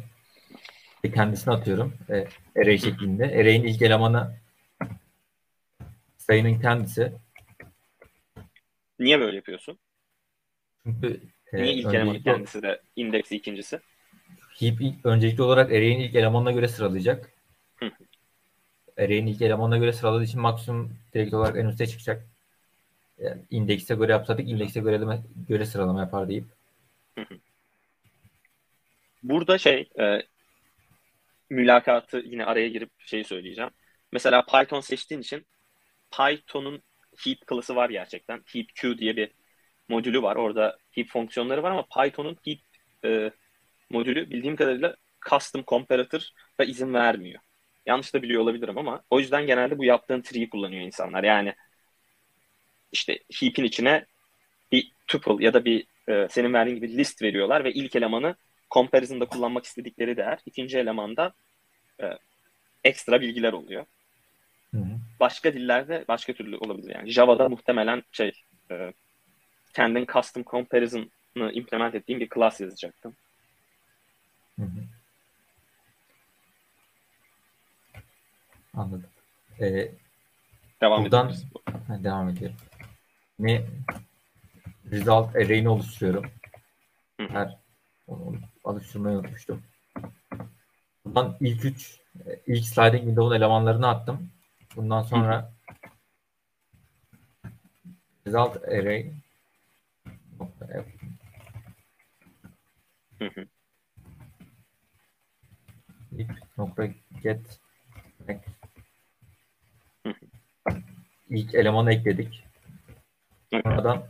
kendisine atıyorum. E, array şeklinde. Array'in ilk elemanı sayının kendisi. Niye böyle yapıyorsun? Çünkü Niye ilk elemanı öncelikle kendisi de indeksi ikincisi? heap ilk- öncelikli olarak array'in ilk elemanına göre sıralayacak. Hı. Array'in ilk elemanına göre sıraladığı için maksimum direkt olarak en üste çıkacak. Yani indekse göre yapsaydık indekse göre, göre sıralama yapar deyip. Burada şey e, mülakatı yine araya girip şeyi söyleyeceğim. Mesela Python seçtiğin için Python'un heap klası var gerçekten. HeapQ diye bir modülü var. Orada heap fonksiyonları var ama Python'un heap e, modülü bildiğim kadarıyla custom comparator da izin vermiyor. Yanlış da biliyor olabilirim ama o yüzden genelde bu yaptığın tree'yi kullanıyor insanlar. Yani işte heap'in içine bir tuple ya da bir e, senin verdiğin gibi list veriyorlar ve ilk elemanı comparison'da kullanmak istedikleri değer. ikinci elemanda e, ekstra bilgiler oluyor. Hı hı. Başka dillerde başka türlü olabilir yani. Java'da muhtemelen şey e, kendin custom comparison'ı implement ettiğin bir class yazacaktım. Hı hı. Anladım. Ee, Devam Buradan- edebiliriz. Ha, devam ediyorum. Ne result array'ini oluşturuyorum. Hı hı. Her onu oluşturmayı unutmuştum. Buradan ilk üç ilk sliding window'un elemanlarını attım. Bundan sonra result array nokta F Hı hı. ilk nokta get Hı ilk elemanı ekledik. Sonradan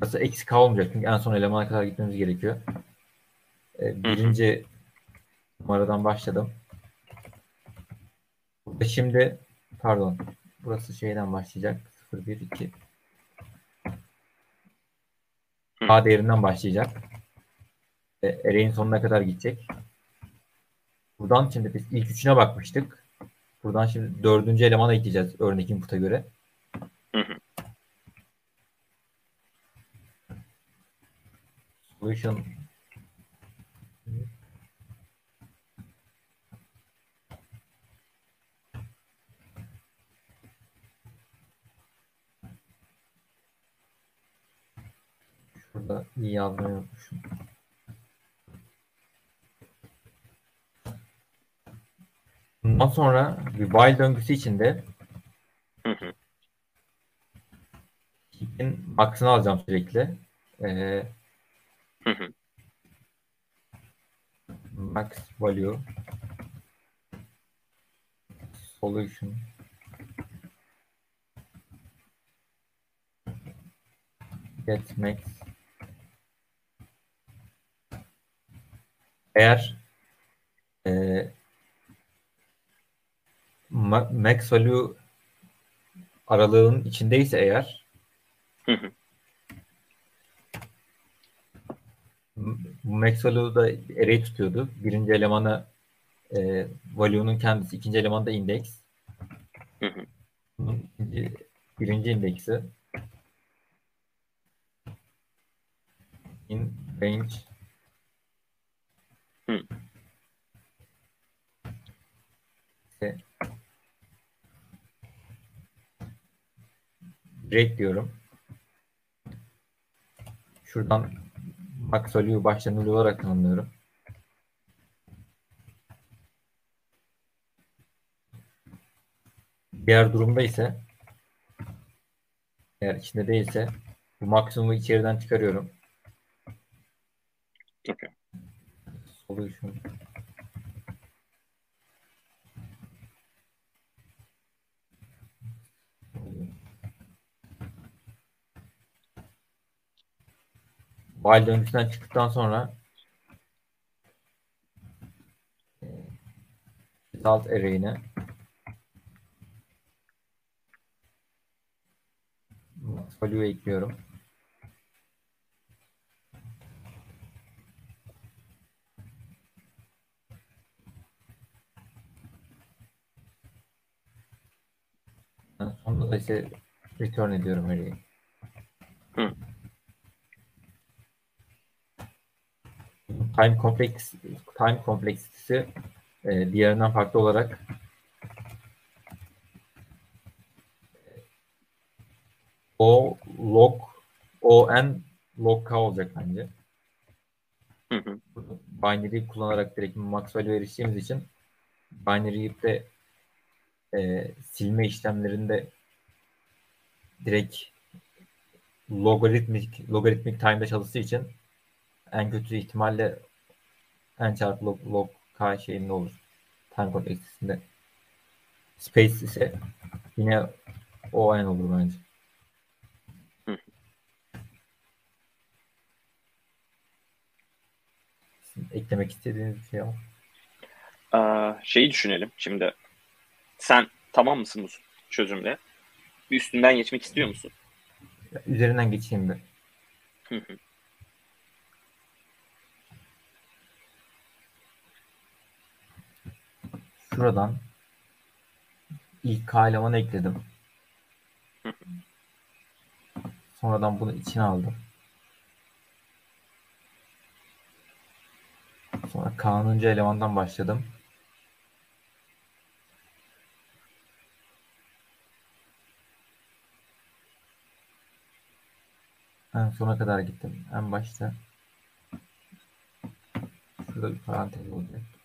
Burası eksik kalmayacak çünkü en son elemana kadar gitmemiz gerekiyor. Ee, birinci numaradan başladım. Burada şimdi pardon burası şeyden başlayacak 0 1 2 A değerinden başlayacak. E, array'in sonuna kadar gidecek. Buradan şimdi biz ilk üçüne bakmıştık. Buradan şimdi dördüncü elemana ekleyeceğiz örnek input'a göre. Hı hı. Solution Şurada iyi yazmayı unutmuşum. Bundan sonra bir while döngüsü içinde Hı hı. max'ını alacağım sürekli. Ee, Hı hı. max value solution get max eğer e, ma- max value aralığın içindeyse eğer Hı hı. Bu max value da array tutuyordu. Birinci elemanı e, value'nun kendisi, ikinci elemanı da index. Hı hı. Bunun ikinci, birinci indeksi in range Hı. ise break diyorum. Şuradan başta null olarak tanımlıyorum. Diğer durumda ise eğer içinde değilse bu maksimumu içeriden çıkarıyorum. Okey. Solution While döngüsünden çıktıktan sonra result array'ine value ekliyorum. Sonunda da ise return ediyorum array'i. Hı. Time complex time kompleksitesi e, diğerinden farklı olarak o log o n log k olacak bence. Hı hı. Binary kullanarak direkt Maxwell'e eriştiğimiz için binary heap'te e, silme işlemlerinde direkt logaritmik logaritmik time'da çalıştığı için en kötü ihtimalle n çarpı log, log k şeyinde olur. Time kompleksitesinde. Space ise yine o n olur bence. eklemek istediğiniz bir şey var. Ee, şeyi düşünelim şimdi. Sen tamam mısın bu çözümle? Bir üstünden geçmek istiyor musun? Üzerinden geçeyim bir. Şuradan ilk K elemanı ekledim. Sonradan bunu içine aldım. Sonra kanuncu elemandan başladım. En sona kadar gittim. En başta şurada bir parantez olacak.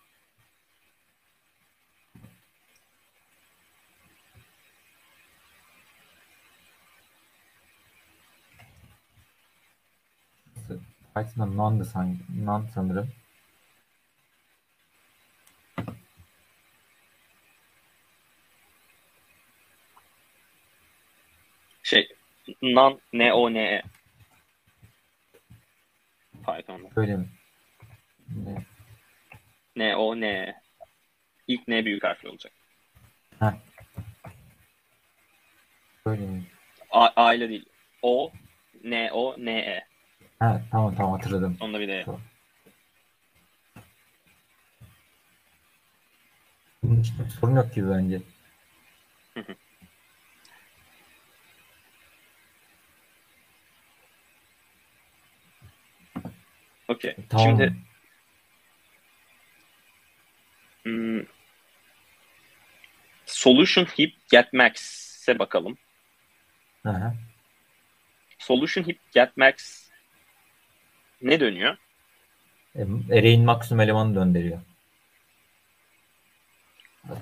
Python'da none, sanki, none sanırım. Şey, non, n o n e. Python'da. Öyle mi? Ne? N o n e. İlk N büyük harfli olacak. Ha. Öyle mi? A, A ile değil. O, N o n e. Ha tamam tamam hatırladım. Onda bir de Tamam. Bunun için sorun yok gibi bence. [laughs] Okey. Tamam. Şimdi hmm, solution heap get max'e bakalım. Hı. Solution heap get max ne dönüyor? E, Array'in maksimum elemanı döndürüyor.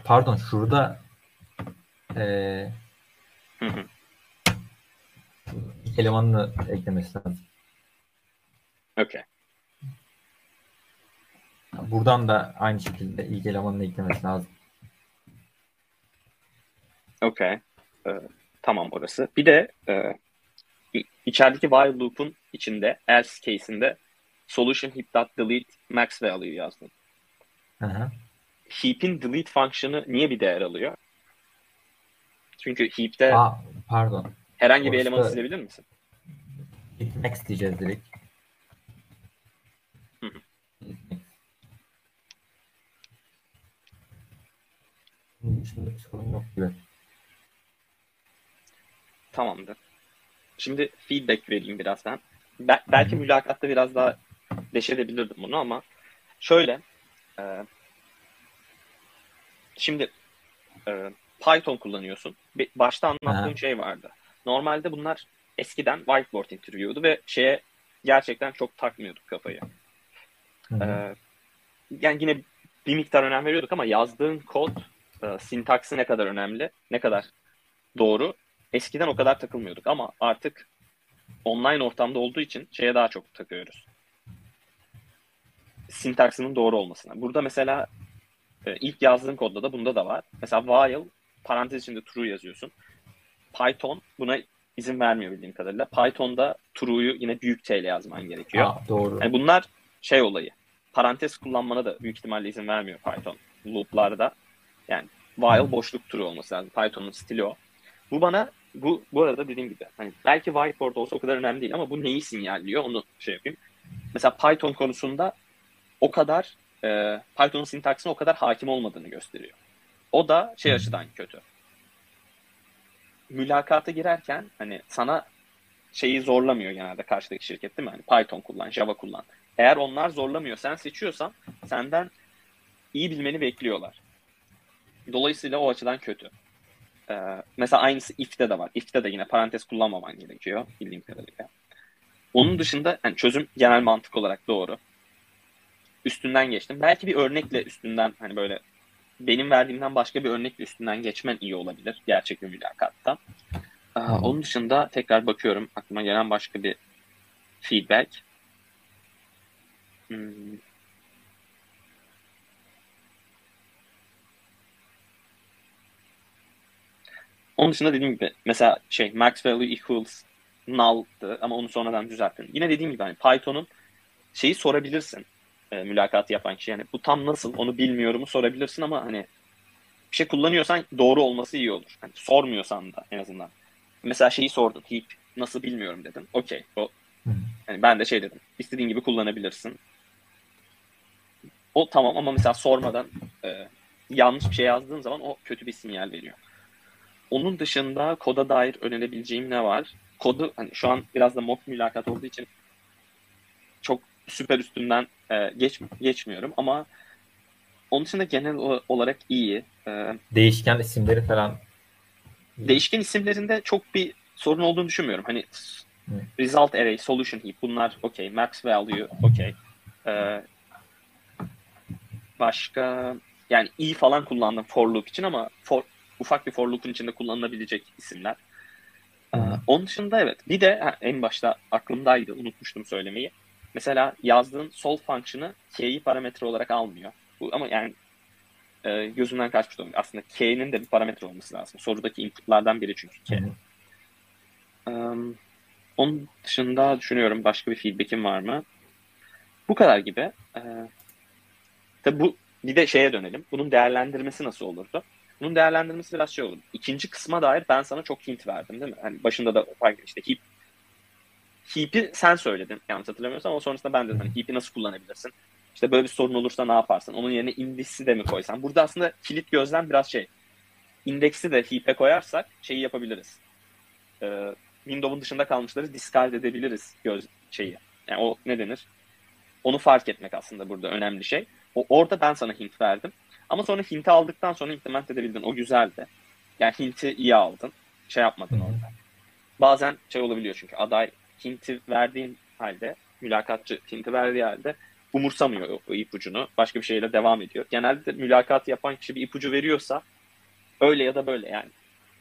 Pardon şurada e, Hı hı. ilk elemanını eklemesi lazım. Okey. Buradan da aynı şekilde ilk elemanını eklemesi lazım. Okey. Ee, tamam orası. Bir de e, içerideki while loop'un içinde else case'inde solution heap delete max value yazdım. Hı hı. Heap'in delete fonksiyonu niye bir değer alıyor? Çünkü heap'te Aa, pardon. herhangi bir orası elemanı da- silebilir misin? Git max diyeceğiz direkt. Hı hı. Git max. Bunun dışında bir sorun yok gibi. Tamamdır. Şimdi feedback vereyim birazdan. Be- belki mülakatta biraz daha deşedebilirdim bunu ama şöyle e, şimdi e, Python kullanıyorsun. Be- Başta anlattığım Aha. şey vardı. Normalde bunlar eskiden whiteboard interview'du ve şeye gerçekten çok takmıyorduk kafayı. Hı. Ee, yani yine bir miktar önem veriyorduk ama yazdığın kod e, sintaksi ne kadar önemli, ne kadar doğru. Eskiden o kadar takılmıyorduk ama artık online ortamda olduğu için şeye daha çok takıyoruz. Sintaksinin doğru olmasına. Burada mesela e, ilk yazdığın kodda da bunda da var. Mesela while parantez içinde true yazıyorsun. Python buna izin vermiyor bildiğim kadarıyla. Python'da true'yu yine büyük T ile yazman gerekiyor. Aa, doğru. Yani bunlar şey olayı. Parantez kullanmana da büyük ihtimalle izin vermiyor Python loop'larda. Yani while boşluk true olması lazım. Python'un stili o. Bu bana bu bu arada dediğim gibi hani belki whiteboard olsa o kadar önemli değil ama bu neyi sinyalliyor onu şey yapayım. Mesela Python konusunda o kadar e, Python'un sintaksine o kadar hakim olmadığını gösteriyor. O da şey açıdan kötü. Mülakata girerken hani sana şeyi zorlamıyor genelde karşıdaki şirket değil mi? Hani Python kullan, Java kullan. Eğer onlar zorlamıyor, sen seçiyorsan senden iyi bilmeni bekliyorlar. Dolayısıyla o açıdan kötü. Ee, mesela aynısı if'te de var. If'te de yine parantez kullanmaman gerekiyor bildiğim kadarıyla. Onun dışında yani çözüm genel mantık olarak doğru. Üstünden geçtim. Belki bir örnekle üstünden hani böyle benim verdiğimden başka bir örnekle üstünden geçmen iyi olabilir gerçek bir mülakatta. Ee, onun dışında tekrar bakıyorum aklıma gelen başka bir feedback. Hmm. Onun dışında dediğim gibi mesela şey max value equals null'dı ama onu sonradan düzelttim. Yine dediğim gibi hani Python'un şeyi sorabilirsin e, mülakatı yapan kişi. Yani bu tam nasıl onu bilmiyorumu sorabilirsin ama hani bir şey kullanıyorsan doğru olması iyi olur. Hani sormuyorsan da en azından. Mesela şeyi sordun. Heap nasıl bilmiyorum dedim. Okey. O yani ben de şey dedim. İstediğin gibi kullanabilirsin. O tamam ama mesela sormadan e, yanlış bir şey yazdığın zaman o kötü bir sinyal veriyor. Onun dışında koda dair önerebileceğim ne var? Kodu hani şu an biraz da mock mülakat olduğu için çok süper üstünden e, geç, geçmiyorum ama onun dışında genel olarak iyi. E, Değişken isimleri falan. Değişken isimlerinde çok bir sorun olduğunu düşünmüyorum. Hani result array, solution heap bunlar okey. Max value okey. E, başka yani i falan kullandım for loop için ama for, ufak bir for loop'un içinde kullanılabilecek isimler. Ee, onun dışında evet. Bir de ha, en başta aklımdaydı. Unutmuştum söylemeyi. Mesela yazdığın sol function'ı k'yi parametre olarak almıyor. Bu, ama yani e, gözümden kaçmış olabilir. Aslında k'nin de bir parametre olması lazım. Sorudaki inputlardan biri çünkü k. Um, onun dışında düşünüyorum başka bir feedback'im var mı? Bu kadar gibi. Ee, tabi bu bir de şeye dönelim. Bunun değerlendirmesi nasıl olurdu? Bunun değerlendirmesi biraz şey olur. İkinci kısma dair ben sana çok hint verdim değil mi? Hani başında da işte heap heap'i sen söyledin yanlış hatırlamıyorsam ama sonrasında ben dedim hani heap'i nasıl kullanabilirsin? İşte böyle bir sorun olursa ne yaparsın? Onun yerine indiksi de mi koysan? Burada aslında kilit gözlem biraz şey. İndeksi de heap'e koyarsak şeyi yapabiliriz. Ee, Windows'un dışında kalmışları discard edebiliriz göz şeyi. Yani o ne denir? Onu fark etmek aslında burada önemli şey. O, orada ben sana hint verdim. Ama sonra hinti aldıktan sonra implement edebildin. O güzeldi. Yani hinti iyi aldın. Şey yapmadın Hı-hı. orada. Bazen şey olabiliyor çünkü aday hinti verdiğin halde, mülakatçı hinti verdiği halde umursamıyor o, o ipucunu. Başka bir şeyle devam ediyor. Genelde mülakatı yapan kişi bir ipucu veriyorsa öyle ya da böyle yani.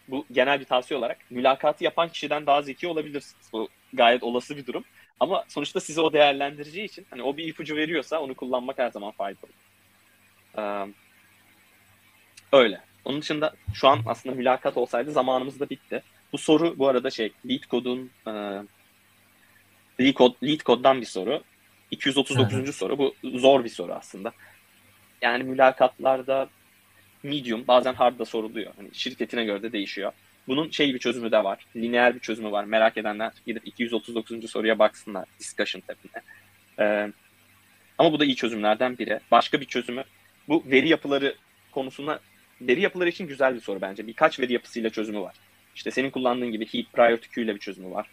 Bu genel bir tavsiye olarak mülakatı yapan kişiden daha zeki olabilirsiniz. Bu gayet olası bir durum. Ama sonuçta size o değerlendireceği için hani o bir ipucu veriyorsa onu kullanmak her zaman faydalı. Ee, öyle. Onun dışında şu an aslında mülakat olsaydı zamanımız da bitti. Bu soru bu arada şey lead kodun e, lead, kod, lead koddan bir soru. 239. Hı-hı. soru. Bu zor bir soru aslında. Yani mülakatlarda medium bazen hard da soruluyor. Hani şirketine göre de değişiyor. Bunun şey bir çözümü de var. Lineer bir çözümü var. Merak edenler gidip 239. soruya baksınlar discussion tabine. Ee, ama bu da iyi çözümlerden biri. Başka bir çözümü bu veri yapıları konusunda veri yapıları için güzel bir soru bence. Birkaç veri yapısıyla çözümü var. İşte senin kullandığın gibi heap prior to queue ile bir çözümü var.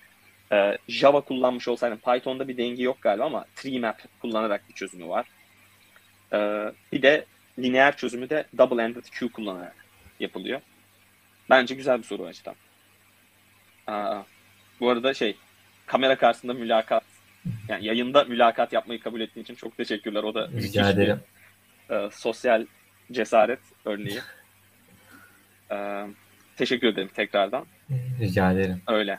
Ee, Java kullanmış olsaydın Python'da bir denge yok galiba ama tree map kullanarak bir çözümü var. Ee, bir de lineer çözümü de double ended queue kullanarak yapılıyor. Bence güzel bir soru açıdan. Aa, bu arada şey kamera karşısında mülakat yani yayında mülakat yapmayı kabul ettiğin için çok teşekkürler. O da Rica ederim. Bir, e, sosyal cesaret örneği. [laughs] e, teşekkür ederim tekrardan. Rica ederim. Öyle.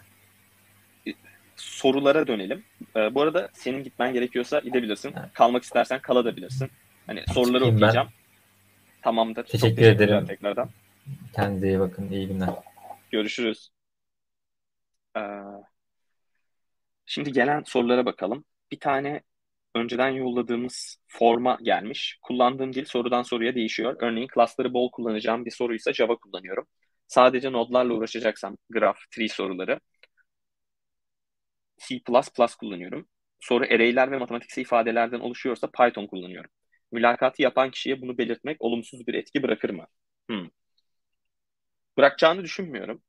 E, sorulara dönelim. E, bu arada senin gitmen gerekiyorsa gidebilirsin. Evet. Kalmak istersen kalabilirsin. Hani soruları Çıkayım okuyacağım. Ben. Tamamdır. Teşekkür, Çok ederim. tekrardan. Kendinize iyi bakın. İyi günler. Görüşürüz. Ee, şimdi gelen sorulara bakalım. Bir tane önceden yolladığımız forma gelmiş. Kullandığım dil sorudan soruya değişiyor. Örneğin class'ları bol kullanacağım bir soruysa Java kullanıyorum. Sadece nodlarla uğraşacaksam graph, tree soruları C++ kullanıyorum. Soru array'ler ve matematiksel ifadelerden oluşuyorsa Python kullanıyorum. Mülakatı yapan kişiye bunu belirtmek olumsuz bir etki bırakır mı? Hmm. Bırakacağını düşünmüyorum.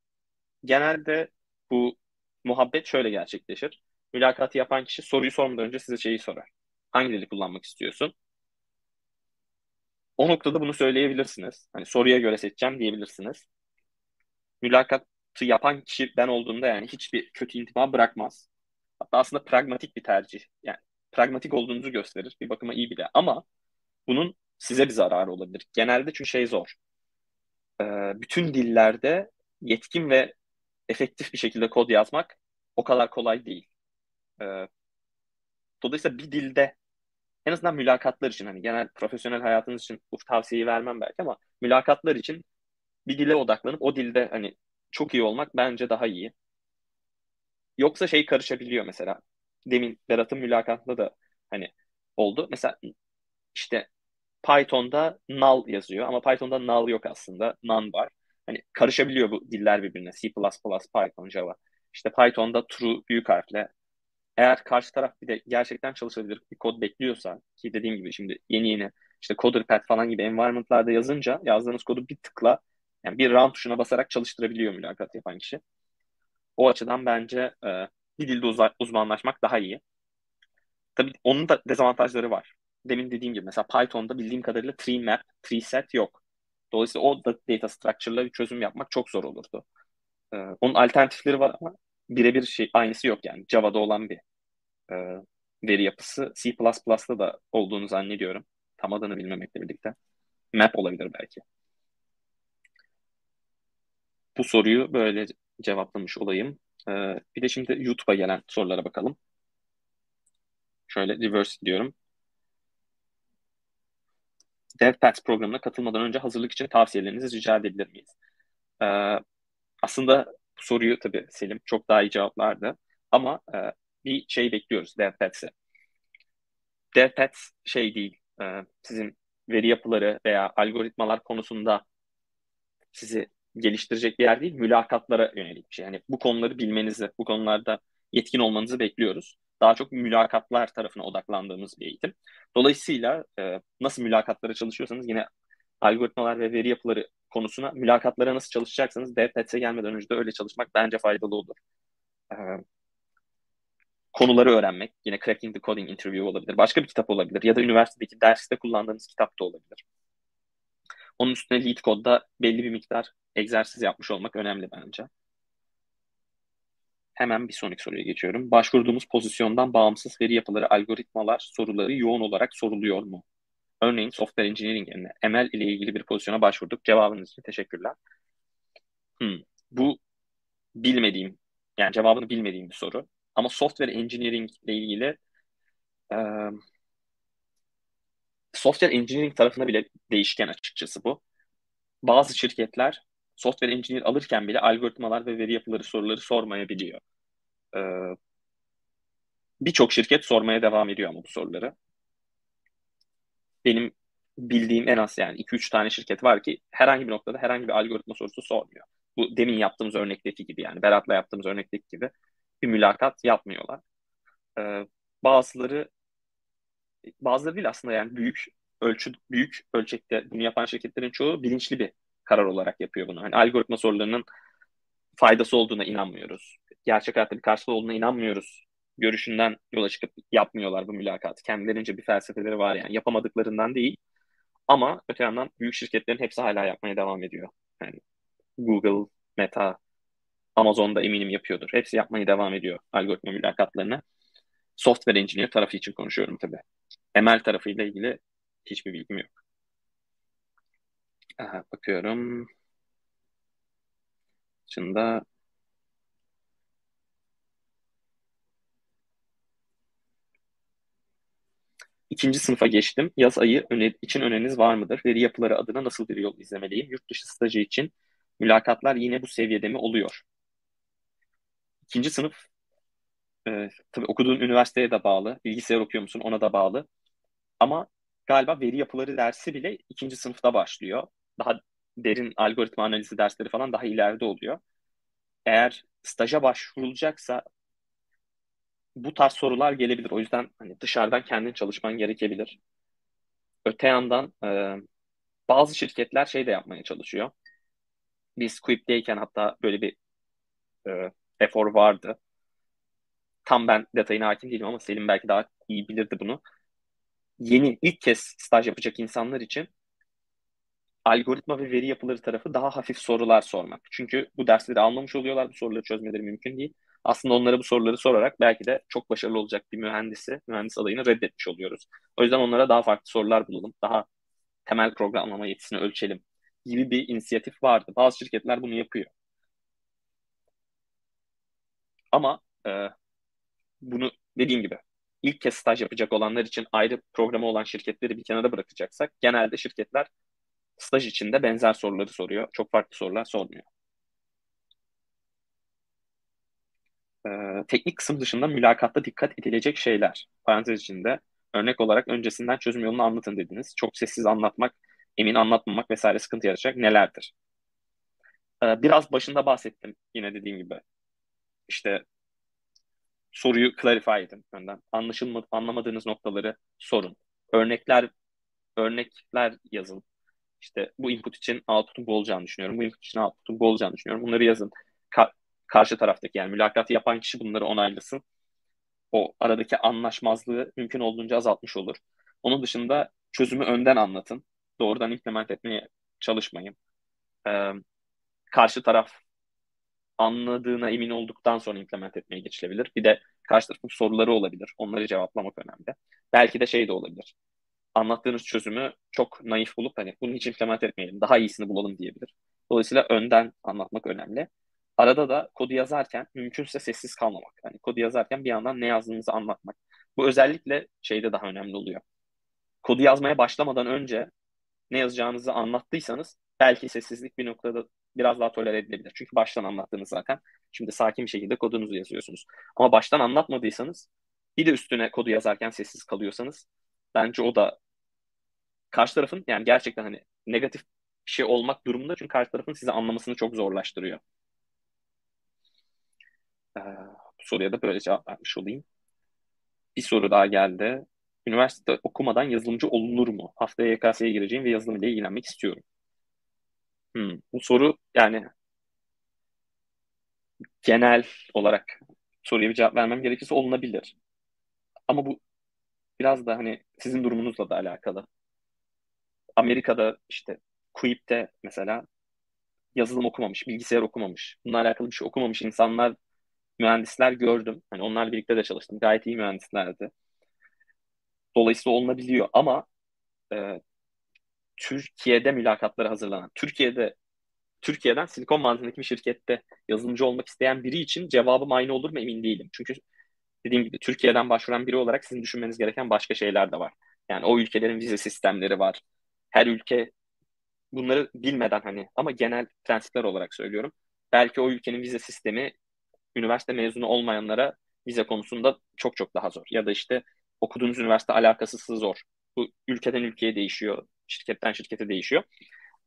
Genelde bu muhabbet şöyle gerçekleşir. Mülakatı yapan kişi soruyu sormadan önce size şeyi sorar. Hangi dili kullanmak istiyorsun? O noktada bunu söyleyebilirsiniz. Hani soruya göre seçeceğim diyebilirsiniz. Mülakatı yapan kişi ben olduğumda yani hiçbir kötü intiba bırakmaz. Hatta aslında pragmatik bir tercih. Yani pragmatik olduğunuzu gösterir. Bir bakıma iyi bile. Ama bunun size bir zararı olabilir. Genelde çünkü şey zor. Ee, bütün dillerde yetkin ve efektif bir şekilde kod yazmak o kadar kolay değil. Ee, dolayısıyla bir dilde en azından mülakatlar için hani genel profesyonel hayatınız için bu tavsiyeyi vermem belki ama mülakatlar için bir dile odaklanıp o dilde hani çok iyi olmak bence daha iyi. Yoksa şey karışabiliyor mesela. Demin Berat'ın mülakatında da hani oldu. Mesela işte Python'da null yazıyor ama Python'da null yok aslında. None var. Hani karışabiliyor bu diller birbirine. C++, Python, Java. İşte Python'da true büyük harfle. Eğer karşı taraf bir de gerçekten çalışabilir bir kod bekliyorsa ki dediğim gibi şimdi yeni yeni işte CoderPad falan gibi environment'larda yazınca yazdığınız kodu bir tıkla yani bir round tuşuna basarak çalıştırabiliyor mülakat yapan kişi. O açıdan bence e, bir dilde uzmanlaşmak daha iyi. Tabii onun da dezavantajları var. Demin dediğim gibi mesela Python'da bildiğim kadarıyla tree map, tree set yok. Dolayısıyla o da data structure'la bir çözüm yapmak çok zor olurdu. Ee, onun alternatifleri var ama birebir şey aynısı yok yani. Java'da olan bir e, veri yapısı. C++'da da olduğunu zannediyorum. Tam adını bilmemekle birlikte. Map olabilir belki. Bu soruyu böyle cevaplamış olayım. Ee, bir de şimdi YouTube'a gelen sorulara bakalım. Şöyle reverse diyorum. DevPads programına katılmadan önce hazırlık için tavsiyelerinizi rica edebilir miyiz? Ee, aslında bu soruyu tabii Selim çok daha iyi cevaplardı. Ama e, bir şey bekliyoruz DevPads'e. DevPads şey değil, e, sizin veri yapıları veya algoritmalar konusunda sizi geliştirecek bir yer değil, mülakatlara yönelik bir şey. Yani bu konuları bilmenizi, bu konularda yetkin olmanızı bekliyoruz. Daha çok mülakatlar tarafına odaklandığımız bir eğitim. Dolayısıyla e, nasıl mülakatlara çalışıyorsanız yine algoritmalar ve veri yapıları konusuna mülakatlara nasıl çalışacaksanız DevPads'e gelmeden önce de öyle çalışmak bence faydalı olur. E, konuları öğrenmek, yine Cracking the Coding Interview olabilir, başka bir kitap olabilir ya da üniversitedeki derste kullandığınız kitap da olabilir. Onun üstüne lead code'da belli bir miktar egzersiz yapmış olmak önemli bence. Hemen bir sonraki soruya geçiyorum. Başvurduğumuz pozisyondan bağımsız veri yapıları, algoritmalar soruları yoğun olarak soruluyor mu? Örneğin software engineering yerine ML ile ilgili bir pozisyona başvurduk. Cevabınız için teşekkürler. Hmm. Bu bilmediğim, yani cevabını bilmediğim bir soru. Ama software engineering ile ilgili e, software engineering tarafında bile değişken açıkçası bu. Bazı şirketler software engineer alırken bile algoritmalar ve veri yapıları soruları sormayabiliyor. Ee, Birçok şirket sormaya devam ediyor ama bu soruları. Benim bildiğim en az yani 2-3 tane şirket var ki herhangi bir noktada herhangi bir algoritma sorusu sormuyor. Bu demin yaptığımız örnekteki gibi yani Berat'la yaptığımız örnekteki gibi bir mülakat yapmıyorlar. Ee, bazıları bazıları değil aslında yani büyük ölçü büyük ölçekte bunu yapan şirketlerin çoğu bilinçli bir karar olarak yapıyor bunu. Hani algoritma sorularının faydası olduğuna inanmıyoruz. Gerçek hayatta bir karşılığı olduğuna inanmıyoruz. Görüşünden yola çıkıp yapmıyorlar bu mülakatı. Kendilerince bir felsefeleri var yani. Yapamadıklarından değil. Ama öte yandan büyük şirketlerin hepsi hala yapmaya devam ediyor. Yani Google, Meta, Amazon da eminim yapıyordur. Hepsi yapmaya devam ediyor algoritma mülakatlarını. Software engineer tarafı için konuşuyorum tabii. ML tarafıyla ilgili hiçbir bilgim yok. Aha, bakıyorum. Şimdi İkinci sınıfa geçtim. Yaz ayı için öneriniz var mıdır? Veri yapıları adına nasıl bir yol izlemeliyim? Yurt dışı stajı için mülakatlar yine bu seviyede mi oluyor? İkinci sınıf e, tabii okuduğun üniversiteye de bağlı. Bilgisayar okuyor musun ona da bağlı. Ama galiba veri yapıları dersi bile ikinci sınıfta başlıyor. Daha derin algoritma analizi dersleri falan daha ileride oluyor. Eğer staja başvurulacaksa bu tarz sorular gelebilir. O yüzden hani dışarıdan kendin çalışman gerekebilir. Öte yandan e, bazı şirketler şey de yapmaya çalışıyor. Biz Quip'teyken hatta böyle bir e, efor vardı. Tam ben detayına hakim değilim ama Selim belki daha iyi bilirdi bunu. yeni ilk kez staj yapacak insanlar için algoritma ve veri yapıları tarafı daha hafif sorular sormak. Çünkü bu dersleri almamış oluyorlar. Bu soruları çözmeleri mümkün değil. Aslında onlara bu soruları sorarak belki de çok başarılı olacak bir mühendisi, mühendis adayını reddetmiş oluyoruz. O yüzden onlara daha farklı sorular bulalım. Daha temel programlama yetisini ölçelim gibi bir inisiyatif vardı. Bazı şirketler bunu yapıyor. Ama e, bunu dediğim gibi ilk kez staj yapacak olanlar için ayrı programı olan şirketleri bir kenara bırakacaksak genelde şirketler staj içinde benzer soruları soruyor. Çok farklı sorular sormuyor. Ee, teknik kısım dışında mülakatta dikkat edilecek şeyler. Parantez içinde örnek olarak öncesinden çözüm yolunu anlatın dediniz. Çok sessiz anlatmak, emin anlatmamak vesaire sıkıntı yaratacak nelerdir? Ee, biraz başında bahsettim yine dediğim gibi. İşte soruyu clarify edin önden. Anlaşılmadı, anlamadığınız noktaları sorun. Örnekler örnekler yazın. İşte bu input için output'un bu olacağını düşünüyorum. Bu input için output'un bu olacağını düşünüyorum. Bunları yazın. Ka- karşı taraftaki yani mülakatı yapan kişi bunları onaylasın. O aradaki anlaşmazlığı mümkün olduğunca azaltmış olur. Onun dışında çözümü önden anlatın. Doğrudan implement etmeye çalışmayın. Ee, karşı taraf anladığına emin olduktan sonra implement etmeye geçilebilir. Bir de karşı tarafın soruları olabilir. Onları cevaplamak önemli. Belki de şey de olabilir. Anlattığınız çözümü çok naif bulup hani bunu hiç implement etmeyelim, daha iyisini bulalım diyebilir. Dolayısıyla önden anlatmak önemli. Arada da kodu yazarken mümkünse sessiz kalmamak. Hani kodu yazarken bir yandan ne yazdığınızı anlatmak. Bu özellikle şeyde daha önemli oluyor. Kodu yazmaya başlamadan önce ne yazacağınızı anlattıysanız belki sessizlik bir noktada biraz daha tolere edilebilir. Çünkü baştan anlattınız zaten. Şimdi sakin bir şekilde kodunuzu yazıyorsunuz. Ama baştan anlatmadıysanız bir de üstüne kodu yazarken sessiz kalıyorsanız bence o da karşı tarafın yani gerçekten hani negatif bir şey olmak durumunda çünkü karşı tarafın sizi anlamasını çok zorlaştırıyor. Ee, bu soruya da böyle cevap vermiş olayım. Bir soru daha geldi. Üniversite okumadan yazılımcı olunur mu? Haftaya YKS'ye gireceğim ve yazılım ile ilgilenmek istiyorum. Hmm, bu soru yani genel olarak soruya bir cevap vermem gerekirse olunabilir. Ama bu biraz da hani sizin durumunuzla da alakalı. Amerika'da işte Quip'te mesela yazılım okumamış, bilgisayar okumamış, bununla alakalı bir şey okumamış insanlar, mühendisler gördüm. Hani onlarla birlikte de çalıştım. Gayet iyi mühendislerdi. Dolayısıyla olunabiliyor ama e, Türkiye'de mülakatlara hazırlanan, Türkiye'de Türkiye'den Silikon Vadisi'ndeki bir şirkette yazılımcı olmak isteyen biri için cevabım aynı olur mu emin değilim. Çünkü dediğim gibi Türkiye'den başvuran biri olarak sizin düşünmeniz gereken başka şeyler de var. Yani o ülkelerin vize sistemleri var. Her ülke bunları bilmeden hani ama genel prensipler olarak söylüyorum. Belki o ülkenin vize sistemi üniversite mezunu olmayanlara vize konusunda çok çok daha zor. Ya da işte okuduğunuz üniversite alakasızı zor. Bu ülkeden ülkeye değişiyor, şirketten şirkete değişiyor.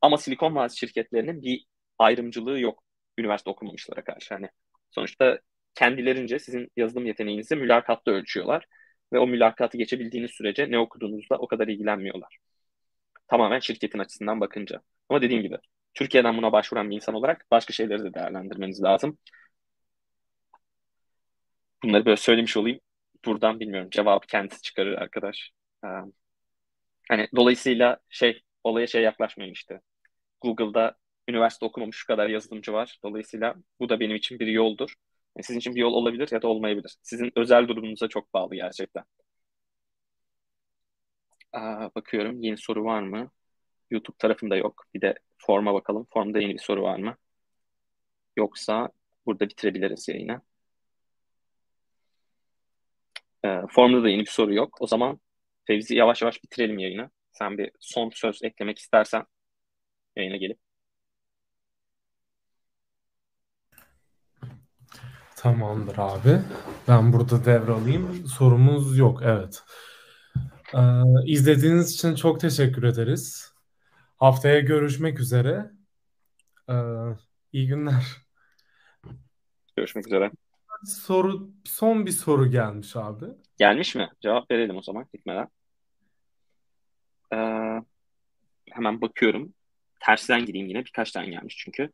Ama Silikon Vadisi şirketlerinin bir ayrımcılığı yok üniversite okumamışlara karşı. Hani sonuçta kendilerince sizin yazılım yeteneğinizi mülakatta ölçüyorlar ve o mülakatı geçebildiğiniz sürece ne okuduğunuzda o kadar ilgilenmiyorlar. Tamamen şirketin açısından bakınca. Ama dediğim gibi Türkiye'den buna başvuran bir insan olarak başka şeyleri de değerlendirmeniz lazım. Bunları böyle söylemiş olayım. Buradan bilmiyorum cevabı kendisi çıkarır arkadaş. Hani dolayısıyla şey olaya şey yaklaşmayın işte. Google'da üniversite okumamış şu kadar yazılımcı var. Dolayısıyla bu da benim için bir yoldur. Yani sizin için bir yol olabilir ya da olmayabilir. Sizin özel durumunuza çok bağlı gerçekten. Aa, bakıyorum yeni soru var mı? YouTube tarafında yok. Bir de forma bakalım. Formda yeni bir soru var mı? Yoksa burada bitirebiliriz yayını. Ee, formda da yeni bir soru yok. O zaman Fevzi yavaş yavaş bitirelim yayını. Sen bir son söz eklemek istersen yayına gelip. Tamamdır abi. Ben burada devralayım. Sorumuz yok. Evet. Ee, izlediğiniz için çok teşekkür ederiz. Haftaya görüşmek üzere. Ee, iyi günler. Görüşmek üzere. Soru, son bir soru gelmiş abi. Gelmiş mi? Cevap verelim o zaman gitmeden. Ee, hemen bakıyorum. Tersten gideyim yine. Birkaç tane gelmiş çünkü.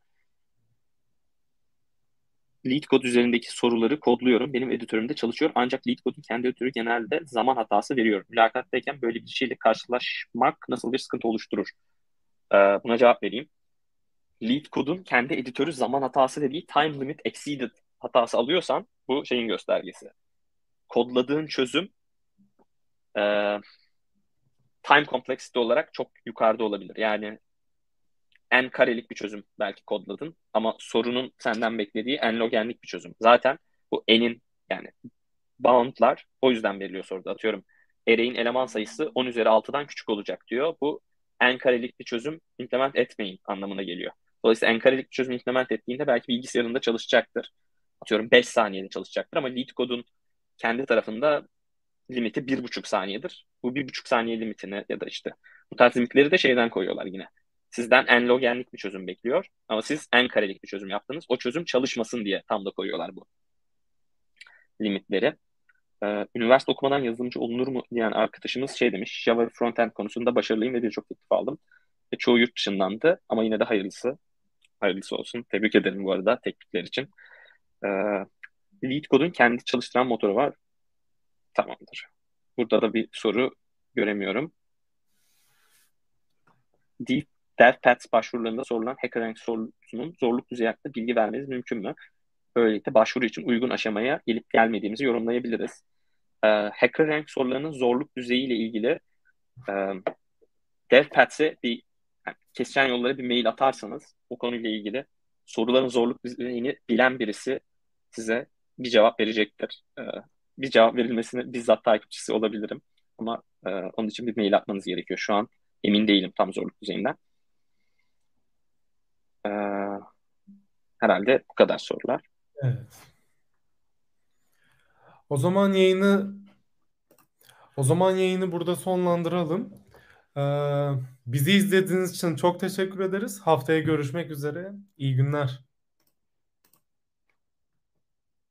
lead kod üzerindeki soruları kodluyorum. Benim editörümde çalışıyor. Ancak lead kodun kendi editörü genelde zaman hatası veriyor. Mülakattayken böyle bir şeyle karşılaşmak nasıl bir sıkıntı oluşturur? Ee, buna cevap vereyim. Lead kodun kendi editörü zaman hatası dediği time limit exceeded hatası alıyorsan bu şeyin göstergesi. Kodladığın çözüm e, time complexity olarak çok yukarıda olabilir. Yani n karelik bir çözüm belki kodladın ama sorunun senden beklediği n logenlik bir çözüm. Zaten bu n'in yani boundlar o yüzden veriliyor soruda. Atıyorum array'in eleman sayısı 10 üzeri 6'dan küçük olacak diyor. Bu n karelik bir çözüm implement etmeyin anlamına geliyor. Dolayısıyla n karelik bir çözüm implement ettiğinde belki bilgisayarında çalışacaktır. Atıyorum 5 saniyede çalışacaktır ama lead kodun kendi tarafında limiti 1,5 saniyedir. Bu 1,5 saniye limitini ya da işte bu tarz limitleri de şeyden koyuyorlar yine. Sizden n logenlik bir çözüm bekliyor ama siz n karelik bir çözüm yaptınız. O çözüm çalışmasın diye tam da koyuyorlar bu limitleri. Ee, üniversite okumadan yazılımcı olunur mu diyen arkadaşımız şey demiş. Java frontend konusunda başarılıyım ve birçok teklif aldım. Ve çoğu yurt dışındandı ama yine de hayırlısı. Hayırlısı olsun. Tebrik ederim bu arada teklifler için. Ee, Lead Code'un kendi çalıştıran motoru var. Tamamdır. Burada da bir soru göremiyorum. Deep DevPads başvurularında sorulan HackerRank sorusunun zorluk düzeyi hakkında bilgi vermeniz mümkün mü? Böylelikle başvuru için uygun aşamaya gelip gelmediğimizi yorumlayabiliriz. Ee, HackerRank sorularının zorluk düzeyiyle ilgili e, DevPads'e bir yani kesişen yollara bir mail atarsanız o konuyla ilgili soruların zorluk düzeyini bilen birisi size bir cevap verecektir. Ee, bir cevap verilmesini bizzat takipçisi olabilirim. Ama e, onun için bir mail atmanız gerekiyor. Şu an emin değilim tam zorluk düzeyinden. Ee, herhalde bu kadar sorular. Evet. O zaman yayını o zaman yayını burada sonlandıralım. Ee, bizi izlediğiniz için çok teşekkür ederiz. Haftaya görüşmek üzere. İyi günler.